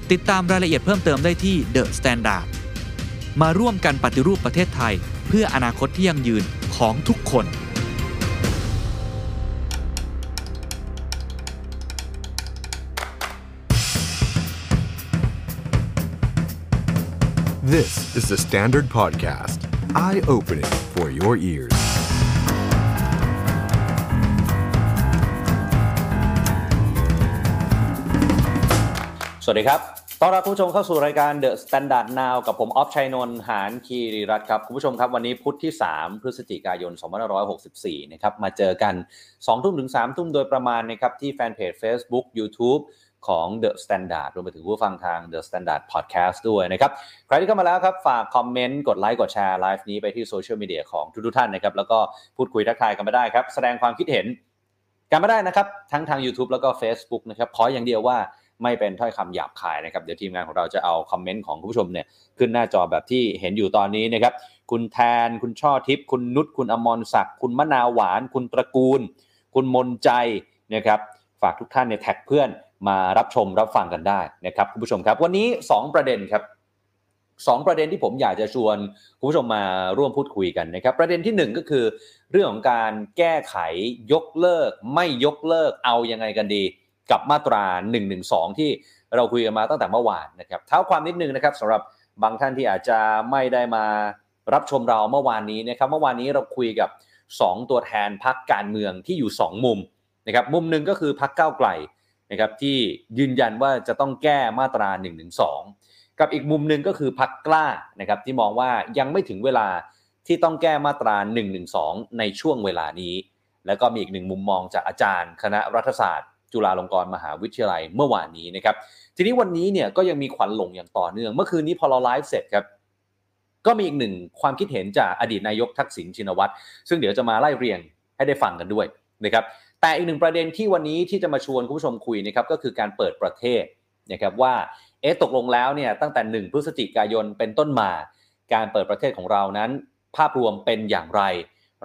ิ ติดตามรายละเอียดเพิ่มเติมได้ที่ The Standard มาร่วมกันปฏิรูปประเทศไทย เพื่ออนาคตที่ยั่งยืนของทุกคน This is the Standard Podcast. Eye opening for your ears.. สวัสดีครับ ต้อนรับผู้ชมเข้าสู่รายการ The Standard Now กับผมออฟชัยนนท์หานคีรีรัตน์ครับ คุณผู้ชมครับวันนี้พุธที่ 3 พฤศจิกายน 2564 นะครับ มาเจอกัน 2 ทุ่มถึง 3 ทุ่มโดยประมาณนะครับ ที่แฟนเพจ Facebook YouTube ของ The Standard รวมไปถึงผู้ฟังทาง The Standard Podcast ด้วยนะครับ ใครที่เข้ามาแล้วครับ ฝาก comment กดไลค์ กด share live นี้ไปที่ social media ของทุกๆท่านนะครับ แล้วก็พูดคุยทักทายกันมาได้ครับ แสดงความคิดเห็นกันมาได้นะครับ ทั้งทาง YouTube แล้วก็ Facebook นะครับ ขออย่างเดียวว่า ไม่เป็นถ้อยคำหยาบคายนะครับเดี๋ยวทีมงานของเราจะเอา comment ของคุณผู้ชมเนี่ยขึ้นหน้าจอแบบที่เห็นอยู่ตอนนี้นะครับคุณแทน คุณช่อทิพย์คุณนุชคุณอมรศักดิ์คุณมะนาวหวาน คุณตระกูล คุณมนใจนะครับฝากทุกท่านเนี่ยแท็กเพื่อนมารับชมรับฟังกันได้นะครับคุณผู้ชมครับ วันนี้ 2 ประเด็นครับสองประเด็นที่ผมอยากจะชวนคุณผู้ชมมาร่วมพูดคุยกันนะครับ ประเด็นที่ 1 ก็คือ เรื่องของการแก้ไขยกเลิก ไม่ยกเลิกเอายังไงกันดี กับมาตรา 112 ที่เราคุยกันมาตั้งแต่เมื่อวานนะครับเท้าความนิดนึงนะครับสำหรับบางท่านที่อาจจะไม่ได้มารับชมเราเมื่อวานนี้นะครับเมื่อวานนี้เราคุยกับ 2 ตัวแทนพักการเมืองที่อยู่ 2 มุมนะครับมุมหนึ่งก็คือพักเก้าไกลนะครับที่ยืนยันว่าจะต้องแก้มาตรา112กับอีกมุมหนึ่งก็คือพักกล้านะครับที่มองว่ายังไม่ถึงเวลาที่ต้องแก้มาตรา112ในช่วงเวลานี้ แล้วก็มีอีกหนึ่งมุมมองจากอาจารย์ คณะรัฐศาสตร์ จุฬาลงกรณ์มหาวิทยาลัยเมื่อวานนี้นะครับ ทีนี้วันนี้เนี่ยก็ยังมีขวัญหลงอย่างต่อเนื่อง เมื่อคืนนี้พอเราไลฟ์เสร็จครับก็มีอีกหนึ่งความคิดเห็นจากอดีตนายกทักษิณชินวัตรซึ่งเดี๋ยวจะมาไล่เรียงให้ได้ฟังกันด้วยนะครับแต่อีกหนึ่งประเด็นที่วันนี้ที่จะมาชวนคุณผู้ชมคุยนะครับก็คือการเปิดประเทศนะครับว่าเอ๊ะตกลงแล้วเนี่ยตั้งแต่ 1 พฤศจิกายนเป็นต้นมา การเปิดประเทศของเรานั้น ภาพรวมเป็นอย่างไร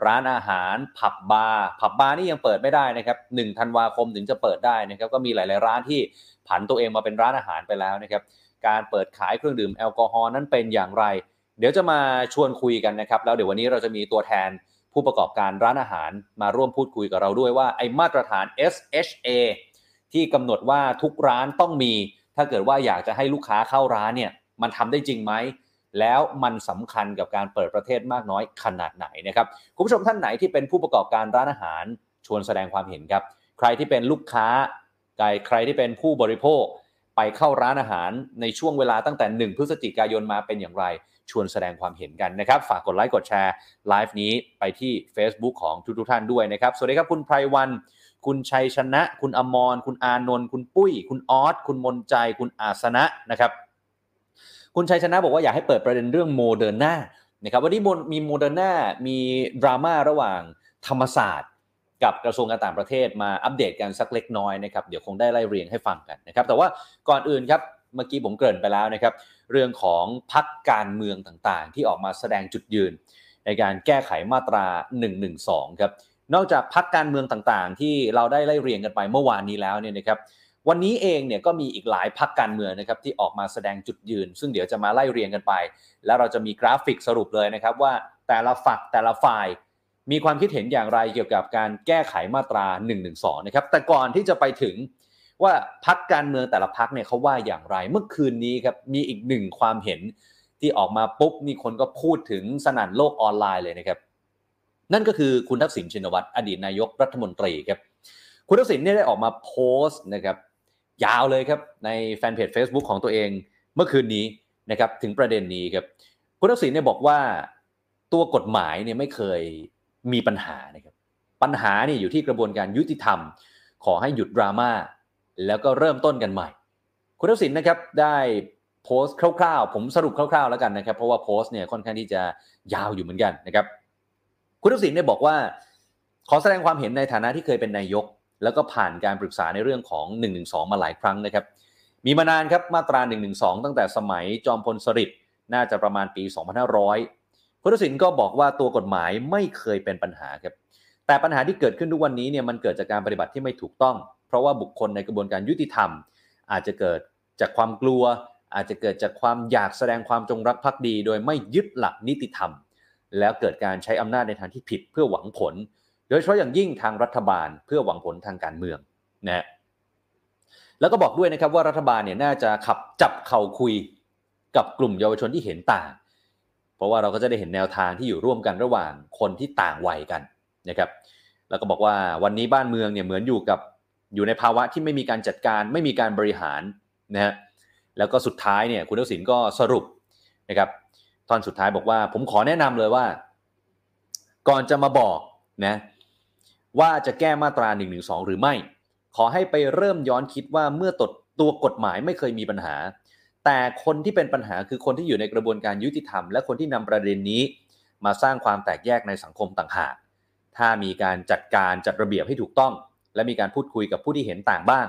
ร้านอาหารผับบาร์ผับบาร์นี่ยังเปิดไม่ได้นะครับ1ธันวาคมถึงจะเปิดได้นะครับก็มีหลาย ๆ ร้านที่ผันตัวเองมาเป็นร้านอาหารไปแล้วนะครับการเปิดขายเครื่องดื่มแอลกอฮอล์นั้นเป็นอย่างไร เดี๋ยวจะมาชวนคุยกันนะครับแล้วเดี๋ยววันนี้เราจะมีตัวแทนผู้ประกอบการร้านอาหารมาร่วมพูดคุยกับเราด้วยว่าไอมาตรฐาน SHA ที่กำหนดว่าทุกร้านต้องมี ถ้าเกิดว่าอยากจะให้ลูกค้าเข้าร้านเนี่ยมันทำได้จริงไหม แล้วมันสำคัญกับการเปิดประเทศมากน้อยขนาดไหนนะครับคุณผู้ชมท่านไหนที่เป็นผู้ประกอบการร้านอาหารชวนแสดงความเห็นครับ ใครที่เป็นลูกค้าใครใครที่เป็นผู้บริโภค ไปเข้าร้านอาหารในช่วงเวลาตั้งแต่ 1 พฤศจิกายนมาเป็นอย่างไร ชวนแสดงความเห็นกันนะครับ ฝากกดไลค์กด share live นี้ไปที่ Facebook ของทุกๆท่านด้วยนะครับ สวัสดีครับคุณไพรวัน คุณชัยชนะ คุณอมร คุณอานนท์คุณปุ้ย คุณออสคุณมนใจ คุณอาสนะนะครับ คุณชัยชนะบอกว่าอยากให้เปิดประเด็นเรื่องโมเดอร์นานะครับวันนี้มีโมเดอร์นามีดราม่าระหว่างธรรมศาสตร์ กับกระทรวงการต่างประเทศมาอัปเดตกันสักเล็กน้อยนะครับเดี๋ยวคงได้ไล่เรียงให้ฟังกันนะครับแต่ว่าก่อนอื่นครับเมื่อกี้ผมเกริ่นไปแล้วนะครับเรื่องของพักการเมืองต่างๆ ที่ออกมาแสดงจุดยืน ในการแก้ไขมาตรา 112 ครับนอกจากพักการเมืองต่างๆ ที่เราได้ไล่เรียงกันไปเมื่อวานนี้แล้วเนี่ยนะครับ วันนี้เองเนี่ยก็มีอีกหลายพักการเมืองนะครับที่ออกมาแสดงจุดยืน ซึ่งเดี๋ยวจะมาไล่เรียงกันไป แล้วเราจะมีกราฟิกสรุปเลยนะครับว่าแต่ละฝักแต่ละฝ่าย มีความคิดเห็นอย่างไรเกี่ยวกับการแก้ไขมาตรา112นะครับแต่ก่อนที่จะไปถึงว่าพักการเมืองแต่ละพักเนี่ยเขาว่าอย่างไร เมื่อคืนนี้ครับมีอีกหนึ่งความเห็นที่ออกมาปุ๊บมีคนก็พูดถึงสนั่นโลกออนไลน์เลยนะครับ นั่นก็คือคุณทักษิณชินวัตรอดีตนายกรัฐมนตรีครับคุณทักษิณเนี่ยได้ออกมาโพสต์นะครับ ยาวเลยครับ ในแฟนเพจ Facebook ของตัวเองเมื่อคืนนี้นะครับถึงประเด็นนี้ครับคุณทักษิณเนี่ยบอกว่าตัวกฎหมายเนี่ยไม่เคยมีปัญหานะครับปัญหาเนี่ยอยู่ที่กระบวนการยุติธรรม ขอให้หยุดดราม่าแล้วก็เริ่มต้นกันใหม่ คุณทักษิณนะครับได้โพสต์คร่าวๆ ผมสรุปคร่าวๆแล้วกันนะครับ เพราะว่าโพสต์เนี่ยค่อนข้างที่จะยาวอยู่เหมือนกันนะครับ คุณทักษิณได้บอกว่า ขอแสดงความเห็นในฐานะที่เคยเป็นนายก แล้วก็ผ่านการปรึกษาในเรื่องของ 112 มาหลายครั้งนะครับ มีมานานครับมาตรา 112 ตั้งแต่สมัยจอมพลสฤษดิ์น่าจะประมาณปี 2500คุณทักษิณก็บอกว่าตัวกฎหมายไม่เคยเป็นปัญหาครับ แต่ปัญหาที่เกิดขึ้นทุกวันนี้เนี่ยมันเกิดจากการปฏิบัติที่ไม่ถูกต้อง เพราะว่าบุคคลในกระบวนการยุติธรรม อาจจะเกิดจากความกลัว อาจจะเกิดจากความอยากแสดงความจงรักภักดี โดยไม่ยึดหลักนิติธรรม แล้วเกิดการใช้อำนาจในทางที่ผิดเพื่อหวังผล โดยเฉพาะอย่างยิ่งทางรัฐบาลเพื่อหวังผลทางการเมืองนะแล้วก็บอกด้วยนะครับว่ารัฐบาลเนี่ยน่าจะขับจับเข่าคุยกับกลุ่มเยาวชนที่เห็นต่าง เพราะว่าเราก็จะได้เห็นแนวทางที่อยู่ร่วมกันระหว่างคนที่ต่างวัยกันนะครับ แล้วก็บอกว่าวันนี้บ้านเมืองเนี่ยเหมือนอยู่กับอยู่ในภาวะที่ไม่มีการจัดการไม่มีการบริหารนะฮะแล้วก็สุดท้ายเนี่ยคุณทักษิณก็สรุปนะครับตอนสุดท้ายบอกว่า ผมขอแนะนำเลยว่า ก่อนจะมาบอกนะ ว่าจะแก้มาตรา1นึหรือไม่ ขอให้ไปเริ่มย้อนคิดว่าเมื่อตดตัวกฎหมายไม่เคยมีปัญหา แต่คนที่เป็นปัญหาคือคนที่อยู่ในกระบวนการยุติธรรม และคนที่นำประเด็นนี้ มาสร้างความแตกแยกในสังคมต่างหาก ถ้ามีการจัดการจัดระเบียบให้ถูกต้อง และมีการพูดคุยกับผู้ที่เห็นต่างบ้าง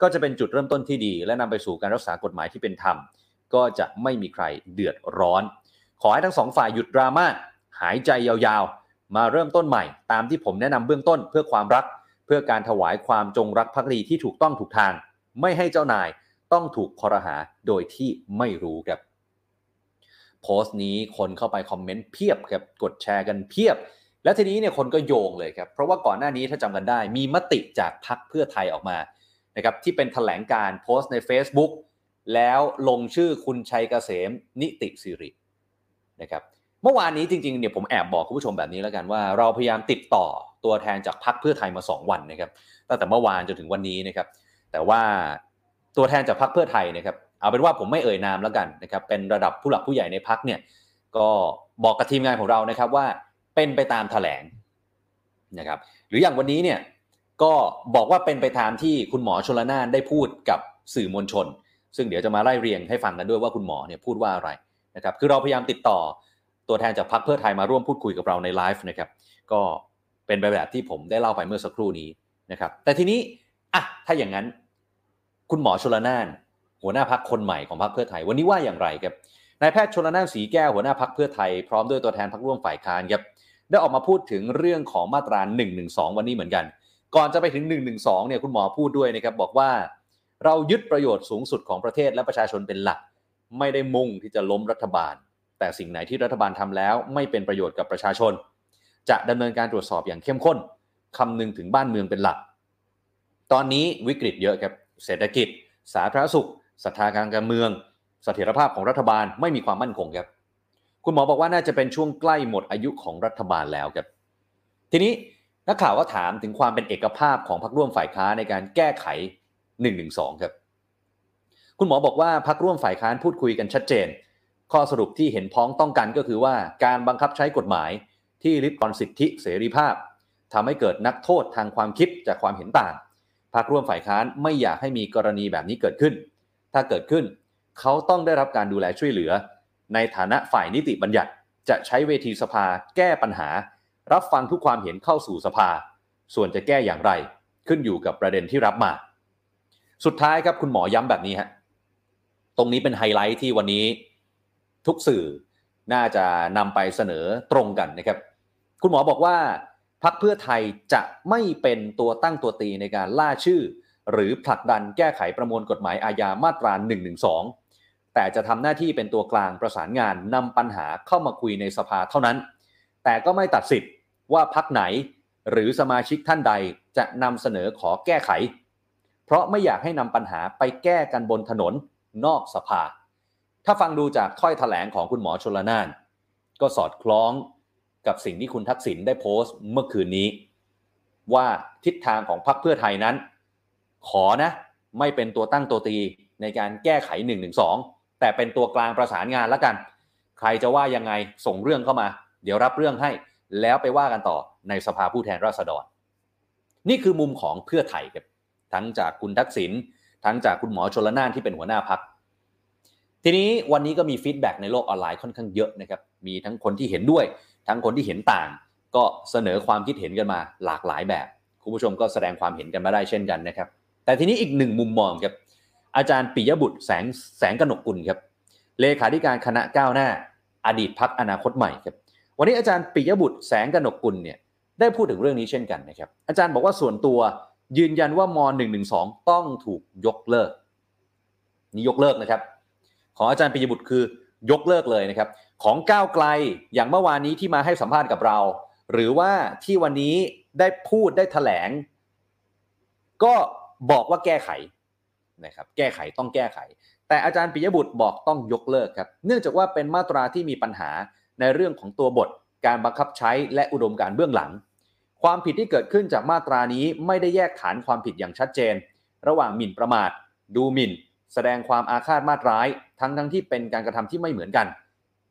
ก็จะเป็นจุดเริ่มต้นที่ดี และนำไปสู่การรักษากฎหมายที่เป็นธรรม ก็จะไม่มีใครเดือดร้อน ขอให้ทั้งสองฝ่ายหยุดดราม่าหายใจยาวๆ มาเริ่มต้นใหม่ ตามที่ผมแนะนำเบื้องต้นเพื่อความรัก เพื่อการถวายความจงรักภักดีที่ถูกต้องถูกทาง ไม่ให้เจ้านายต้องถูกคอรหาโดยที่ไม่รู้ครับโพสต์นี้คนเข้าไปคอมเมนต์เพียบครับกดแชร์กันเพียบ แล้วทีนี้เนี่ยคนก็โยงเลยครับเพราะว่าก่อนหน้านี้ถ้าจำกันได้ มีมติจากพักเพื่อไทยออกมานะครับที่เป็นถแถลงการโพสต์ใน Facebook แล้วลงชื่อคุณชัยเกษมนิติสิรินะครับ เมื่อวานนี้จริงๆเนี่ยผมแอบบอกคุณผู้ชมแบบนี้แล้วกันว่าเราพยายามติดต่อตัวแทนจากพักเพื่อไทยมา 2 วันนะครับตั้งแต่เมื่อวานจนถึงวันนี้นะครับ แต่ว่าตัวแทนจากพักเพื่อไทยนะครับ เอาเป็นว่าผมไม่เอ่ยนามแล้วกันนะครับ เป็นระดับผู้หลักผู้ใหญ่ในพักเนี่ย ก็บอกกับทีมงานของเรานะครับว่าเป็นไปตามแถลงนะครับ หรืออย่างวันนี้เนี่ยก็บอกว่าเป็นไปตามที่คุณหมอชลนานได้พูดกับสื่อมวลชน ซึ่งเดี๋ยวจะมาไล่เรียงให้ฟังกันด้วยว่าคุณหมอเนี่ยพูดว่าอะไรนะครับ คือเราพยายามติดต่อ ตัวแทนจากพรรคเพื่อไทยมาร่วมพูดคุยกับเราในไลฟ์นะครับ ก็เป็นไปแบบที่ผมได้เล่าไปเมื่อสักครู่นี้นะครับ แต่ทีนี้อะถ้าอย่างนั้น คุณหมอชลนาน หัวหน้าพักคนใหม่ของพรรคเพื่อไทย วันนี้ว่าอย่างไรครับนายแพทย์ชลนานสีแก้วหัวหน้าพักเพื่อไทยพร้อมด้วยตัวแทนพักร่วมฝ่ายค้านครับได้ออกมาพูดถึงเรื่องของมาตรา1นึวันนี้เหมือนกัน ก่อนจะไปถึง1นึเนี่ยคุณหมอพูดด้วยนะครับบอกว่าเรายึดประโยชน์สูงสุดของประเทศและประชาชนเป็นหลัก ไม่ได้มุ่งที่จะล้มรัฐบาล แต่สิ่งไหนที่รัฐบาลทำแล้วไม่เป็นประโยชน์กับประชาชน จะดำเนินการตรวจสอบอย่างเข้มข้นคำนึงถึงบ้านเมืองเป็นหลัก ตอนนี้วิกฤตเยอะครับเศรษฐกิจ สาธารณสุขศรัทธาการการเมืองเสถียรภาพของรัฐบาลไม่มีความมั่นคงครับ คุณหมอบอกว่าน่าจะเป็นช่วงใกล้หมดอายุของรัฐบาลแล้วครับ ทีนี้นักข่าวก็ถามถึงความเป็นเอกภาพของพรรคร่วมฝ่ายค้านในการแก้ไข1นึครับ คุณหมอบอกว่าพรรคร่วมฝ่ายค้านพูดคุยกันชัดเจน ข้อสรุปที่เห็นพ้องต้องกันก็คือว่าการบังคับใช้กฎหมายที่ริดรอนสิทธิเสรีภาพทำให้เกิดนักโทษทางความคิดจากความเห็นต่างพรรคร่วมฝ่ายค้านไม่อยากให้มีกรณีแบบนี้เกิดขึ้น ถ้าเกิดขึ้น เขาต้องได้รับการดูแลช่วยเหลือ ในฐานะฝ่ายนิติบัญญัติ จะใช้เวทีสภาแก้ปัญหา รับฟังทุกความเห็นเข้าสู่สภา ส่วนจะแก้อย่างไร ขึ้นอยู่กับประเด็นที่รับมา สุดท้ายครับคุณหมอย้ำแบบนี้ฮะตรงนี้เป็นไฮไลท์ที่วันนี้ ทุกสื่อน่าจะนำไปเสนอตรงกันนะครับ คุณหมอบอกว่าพักเพื่อไทยจะไม่เป็นตัวตั้งตัวตีในการล่าชื่อ หรือผลักดันแก้ไขประมวลกฎหมายอาญามาตรา 112 แต่จะทำหน้าที่เป็นตัวกลางประสานงานนำปัญหาเข้ามาคุยในสภาเท่านั้น แต่ก็ไม่ตัดสิทธิ์ว่าพักไหนหรือสมาชิกท่านใดจะนำเสนอขอแก้ไข เพราะไม่อยากให้นำปัญหาไปแก้กันบนถนนนอกสภา ถ้าฟังดูจากถ้อยถแถลงของคุณหมอชลนาน ก็สอดคล้องกับสิ่งที่คุณทักษิณได้โพสต์เมื่อคืนนี้ ว่าทิศทางของพรรคเพื่อไทยนั้น ขอนะ ไม่เป็นตัวตั้งตัวตีในการแก้ไข1นึแต่เป็นตัวกลางประสานงานแล้วกัน ใครจะว่ายังไงส่งเรื่องเข้ามา เดี๋ยวรับเรื่องให้แล้วไปว่ากันต่อในสภาผู้แทนราษฎร นี่คือมุมของเพื่อไทยครับทั้งจากคุณทักษิณทั้งจากคุณหมอชลนานที่เป็นหัวหน้าพัก ทีนี้วันนี้ก็มีฟีดแบ็ในโลกออนไลน์ค่อนข้างเยอะนะครับ มีทั้งคนที่เห็นด้วย ทั้งคนที่เห็นต่าง ก็เสนอความคิดเห็นกันมาหลากหลายแบบ คุณผู้ชมก็แสดงความเห็นกันมาได้เช่นกันนะครับ แต่ทีนี้อีกหนึ่งมุมมองครับ อาจารย์ปิยบุตรแสงแสงกนกกุลครับ เลขาธิการคณะก้าวหน้า อดีตพักอนาคตใหม่ครับ วันนี้อาจารย์ปิยบุตรแสงกนกกุลเนี่ยได้พูดถึงเรื่องนี้เช่นกันนะครับ อาจารย์บอกว่าส่วนตัวยืนยันว่าม 112 ต้องถูกยกเลิก นี่ยกเลิกนะครับ ของอาจารย์ปิยบุตรคือยกเลิกเลยนะครับ ของก้าวไกลอย่างเมื่อวานนี้ที่มาให้สัมภาษณ์กับเรา หรือว่าที่วันนี้ได้พูดได้ถแถลง ก็บอกว่าแก้ไขนะครับ แก้ไขต้องแก้ไข แต่อาจารย์ปิยบุตรบอกต้องยกเลิกครับ เนื่องจากว่าเป็นมาตราที่มีปัญหาในเรื่องของตัวบท การบังคับใช้และอุดมการเบื้องหลัง ความผิดที่เกิดขึ้นจากมาตรานี้ไม่ได้แยกฐานความผิดอย่างชัดเจน ระหว่างหมิ่นประมาท ดูหมิ่น แสดงความอาฆาตมาตร้าย ทั้งทั้งที่เป็นการกระทำที่ไม่เหมือนกัน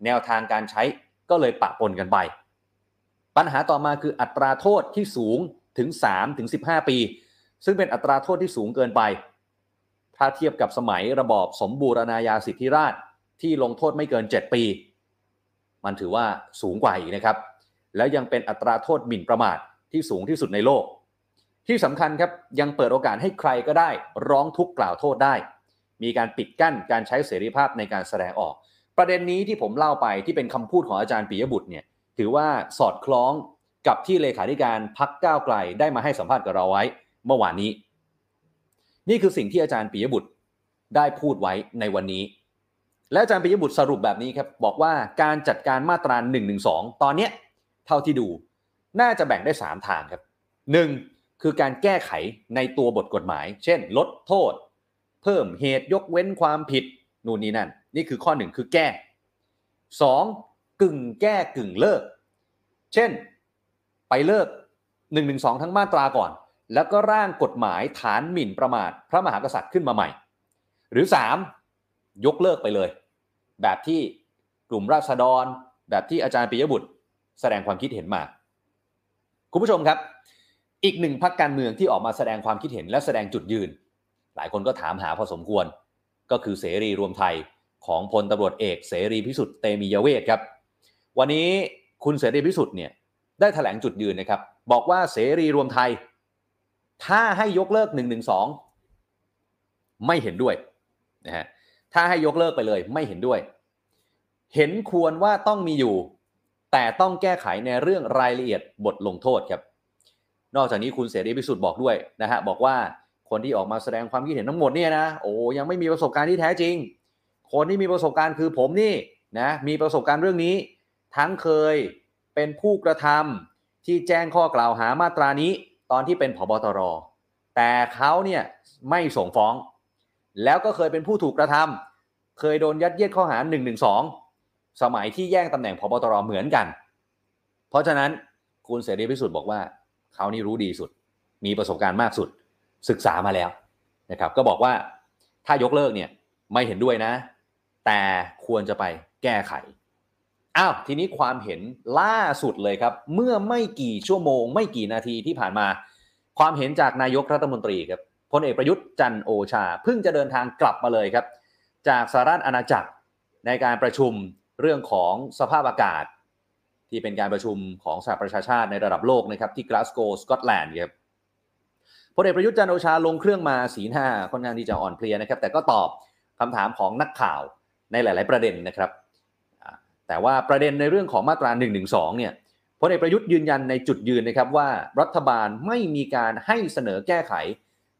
แนวทางการใช้ก็เลยปะปนกันไป ปัญหาต่อมาคืออัตราโทษที่สูงถึง3ถึง15 ปี ซึ่งเป็นอัตราโทษที่สูงเกินไป ถ้าเทียบกับสมัยระบอบสมบูรณาญาสิทธิราชที่ลงโทษไม่เกิน 7 ปี มันถือว่าสูงกว่าอีกนะครับ แล้วยังเป็นอัตราโทษหมิ่นประมาทที่สูงที่สุดในโลก ที่สำคัญครับยังเปิดโอกาสให้ใครก็ได้ ร้องทุกข์กล่าวโทษได้ มีการปิดกั้นการใช้เสรีภาพในการแสดงออก ประเด็นนี้ที่ผมเล่าไปที่เป็นคำพูดของอาจารย์ปิยบุตรเนี่ยถือว่าสอดคล้องกับที่เลขาธิการพักก้าวไกลได้มาให้สัมภาษณ์กับเราไว้เมื่อวานนี้ นี่คือสิ่งที่อาจารย์ปิยบุตรได้พูดไว้ในวันนี้ และอาจารย์ปิยบุตรสรุปแบบนี้ครับบอกว่าการจัดการมาตรา1นึตอนนี้เท่าที่ดูน่าจะแบ่งได้ 3 ทางครับ 1. คือการแก้ไขในตัวบทกฎหมาย เช่น ลดโทษ เพิ่มเหตุยกเว้นความผิดนู่นนี่นั่น นี่คือข้อ1คือแก้ 2. กึ่งแก้กึ่งเลิก เช่น ไปเลิก1นึทั้งมาตราก่อน แล้วก็ร่างกฎหมายฐานหมิ่นประมาท พระมหากษัตริย์ขึ้นมาใหม่ หรือ 3. ยกเลิกไปเลย แบบที่กลุ่มราษฎร แบบที่อาจารย์ปิยบุตร แสดงความคิดเห็นมา คุณผู้ชมครับ อีกหนึ่งพักการเมืองที่ออกมาแสดงความคิดเห็นและแสดงจุดยืน หลายคนก็ถามหาพอสมควร ก็คือเสรีรวมไทยของพลตำรวจเอกเสรีพิสุทธิ์เตมียเวทครับ วันนี้คุณเสรีพิสุทธิ์เนี่ยได้ถแถลงจุดยืนนะครับ บอกว่าเสรีรวมไทย ถ้าให้ยกเลิก1นึไม่เห็นด้วยนะฮะถ้าให้ยกเลิกไปเลยไม่เห็นด้วย เห็นควรว่าต้องมีอยู่ แต่ต้องแก้ไขในเรื่องรายละเอียดบทลงโทษครับ นอกจากนี้คุณเสรีพิสุทธิ์บอกด้วยนะฮะบอกว่า คนที่ออกมาแสดงความคิดเห็นทั้งหมดเนี่ยนะโอ้ยังไม่มีประสบการณ์ที่แท้จริง คนที่มีประสบการณ์คือผมนี่นะมีประสบการณ์เรื่องนี้ ทั้งเคยเป็นผู้กระทำที่แจ้งข้อกล่าวหามาตรานี้ ตอนที่เป็นผบตร แต่เขาเนี่ยไม่ส่งฟ้อง แล้วก็เคยเป็นผู้ถูกกระทำเคยโดนยัดเยียดข้อหา1นึสมัยที่แย่งตำแหน่งพบตรเหมือนกัน เพราะฉะนั้นคุณเสรีพิสุทธิ์บอกว่าเขานี่รู้ดีสุด มีประสบการณ์มากสุด ศึกษามาแล้วนะครับ ก็บอกว่าถ้ายกเลิกเนี่ยไม่เห็นด้วยนะ แต่ควรจะไปแก้ไขอ้าวทีนี้ความเห็นล่าสุดเลยครับ เมื่อไม่กี่ชั่วโมง ไม่กี่นาทีที่ผ่านมา ความเห็นจากนายกรัฐมนตรีครับพลเอกประยุทธ์จันโอชา เพิ่งจะเดินทางกลับมาเลยครับ จากสหรัฐอาณาจักรในการประชุมเรื่องของสภาพอากาศ ที่เป็นการประชุมของสหประชาชาติในระดับโลกนะครับ ที่กลาสโกสกอตแลนด์ครับ พลเอกประยุทธ์จันโอชาลงเครื่องมาสีหน้าค่อนข้างที่จะอ่อนเพลียนะครับ แต่ก็ตอบคำถามของนักข่าวในหลาย ๆ ประเด็นนะครับ แต่ว่าประเด็นในเรื่องของมาตรา1นึเนี่ยพลเอกประยุทธ์ยืนยันในจุดยืนนะครับว่ารัฐบาลไม่มีการให้เสนอแก้ไข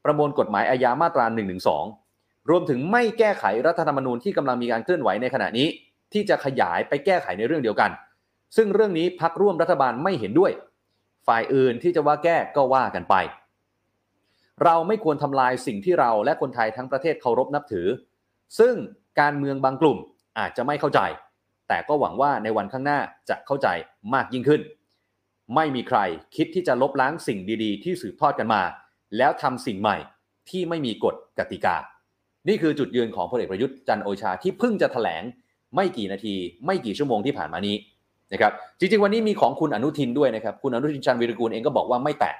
ประมวลกฎหมายอาญามาตรา1นึรวมถึงไม่แก้ไขรัฐธรรมนูญที่กำลังมีการเคลื่อนไหวในขณะนี้ ที่จะขยายไปแก้ไขในเรื่องเดียวกัน ซึ่งเรื่องนี้พักร่วมรัฐบาลไม่เห็นด้วย ฝ่ายอื่นที่จะว่าแก้ก็ว่ากันไป เราไม่ควรทำลายสิ่งที่เราและคนไทยทั้งประเทศเคารพนับถือ ซึ่งการเมืองบางกลุ่มอาจจะไม่เข้าใจ แต่ก็หวังว่าในวันข้างหน้าจะเข้าใจมากยิ่งขึ้น ไม่มีใครคิดที่จะลบล้างสิ่งดีๆ ที่สืบทอดกันมา แล้วทำสิ่งใหม่ที่ไม่มีกฎกติกา นี่คือจุดยืนของพลเอกประยุทธ์จันโอชาที่เพิ่งจะถแถลงไม่กี่นาที ไม่กี่ชั่วโมงที่ผ่านมานี้นะครับจริงๆวันนี้มีของคุณอนุทินด้วยนะครับ คุณอนุทินชันวิรกูลเองก็บอกว่าไม่แตะ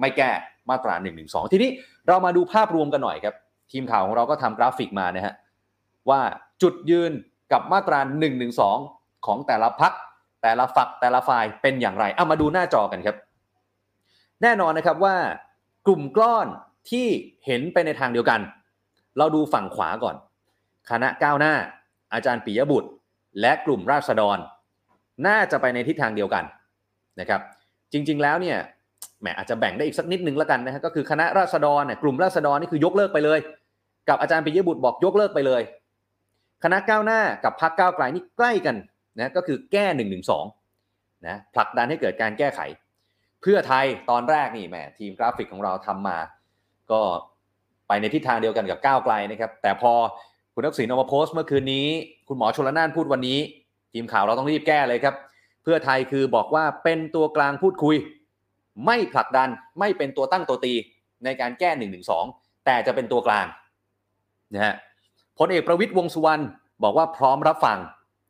ไม่แก้ มาตรา1นึทีนี้เรามาดูภาพรวมกันหน่อยครับ ทีมข่าวของเราก็ทำกราฟิกมานะฮะว่าจุดยืนกับมาตรา1นึของแต่ละพักแต่ละฝักแต่ละฝ่ายเป็นอย่างไรเอามาดูหน้าจอกันครับ แน่นอนนะครับว่ากลุ่มก้อนที่เห็นไปในทางเดียวกัน เราดูฝั่งขวาก่อน คณะก้าวหน้า อาจารย์ปิยบุตร และกลุ่มราษฎร น่าจะไปในทิศทางเดียวกันนะครับ จริงๆแล้วเนี่ย แหมอาจจะแบ่งได้อีกสักนิดนึงแล้วกันนะฮะก็คือคณะราษฎรเนี่ยกลุ่มราษฎรนี่คือยกเลิกไปเลย กับอาจารย์ปิยบุตรบอกยกเลิกไปเลย คณะก้าวหน้ากับพรรคก้าวไกลนี่ใกล้กันนะก็คือแก้1นึนะผลักดันให้เกิดการแก้ไข เพื่อไทยตอนแรกนี่แหมทีมกราฟิกของเราทำมา ก็ไปในทิศทางเดียวกันกับก้าวไกลนะครับแต่พอคุณทักษิณออกมาโพสต์เมื่อคืนนี้ คุณหมอชลนานพูดวันนี้ ทีมข่าวเราต้องรีบแก้เลยครับ เพื่อไทยคือบอกว่าเป็นตัวกลางพูดคุย ไม่ผลักดันไม่เป็นตัวตั้งตัวตีในการแก้1นึแต่จะเป็นตัวกลางนะฮะพลเอกประวิตยวงสุวรรณบอกว่าพร้อมรับฟัง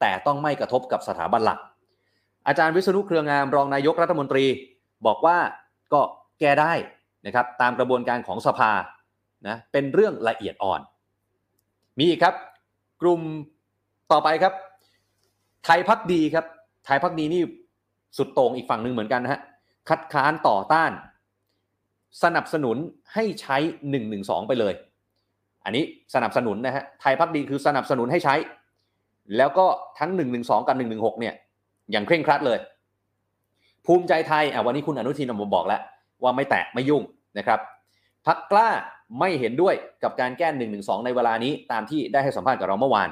แต่ต้องไม่กระทบกับสถาบันหลัก อาจารย์วิษณุเครืองามรองนายกรัฐมนตรี บอกว่าก็แก้ได้นะครับตามกระบวนการของสภานะเป็นเรื่องละเอียดอ่อน มีอีกครับ กลุ่มต่อไปครับ ไทยพักดีครับ ไทยพักดีนี่สุดโต่งอีกฝั่งหนึ่งเหมือนกันนะฮะ คัดค้านต่อต้าน สนับสนุนให้ใช้1นึไปเลย อันนี้สนับสนุนนะฮะไทยพักดีคือสนับสนุนให้ใช้ แล้วก็ทั้ง1นึกับ1นึเนี่ยอย่างเคร่งครัดเลย ภูมิใจไทยอะวันนี้คุณอนุทินออกมาบอกแล้วว่าไม่แตะไม่ยุ่งนะครับพักกล้าไม่เห็นด้วยกับการแก้1นึในเวลานี้ตามที่ได้ให้สัมภาษณ์กับเราเมื่อวาน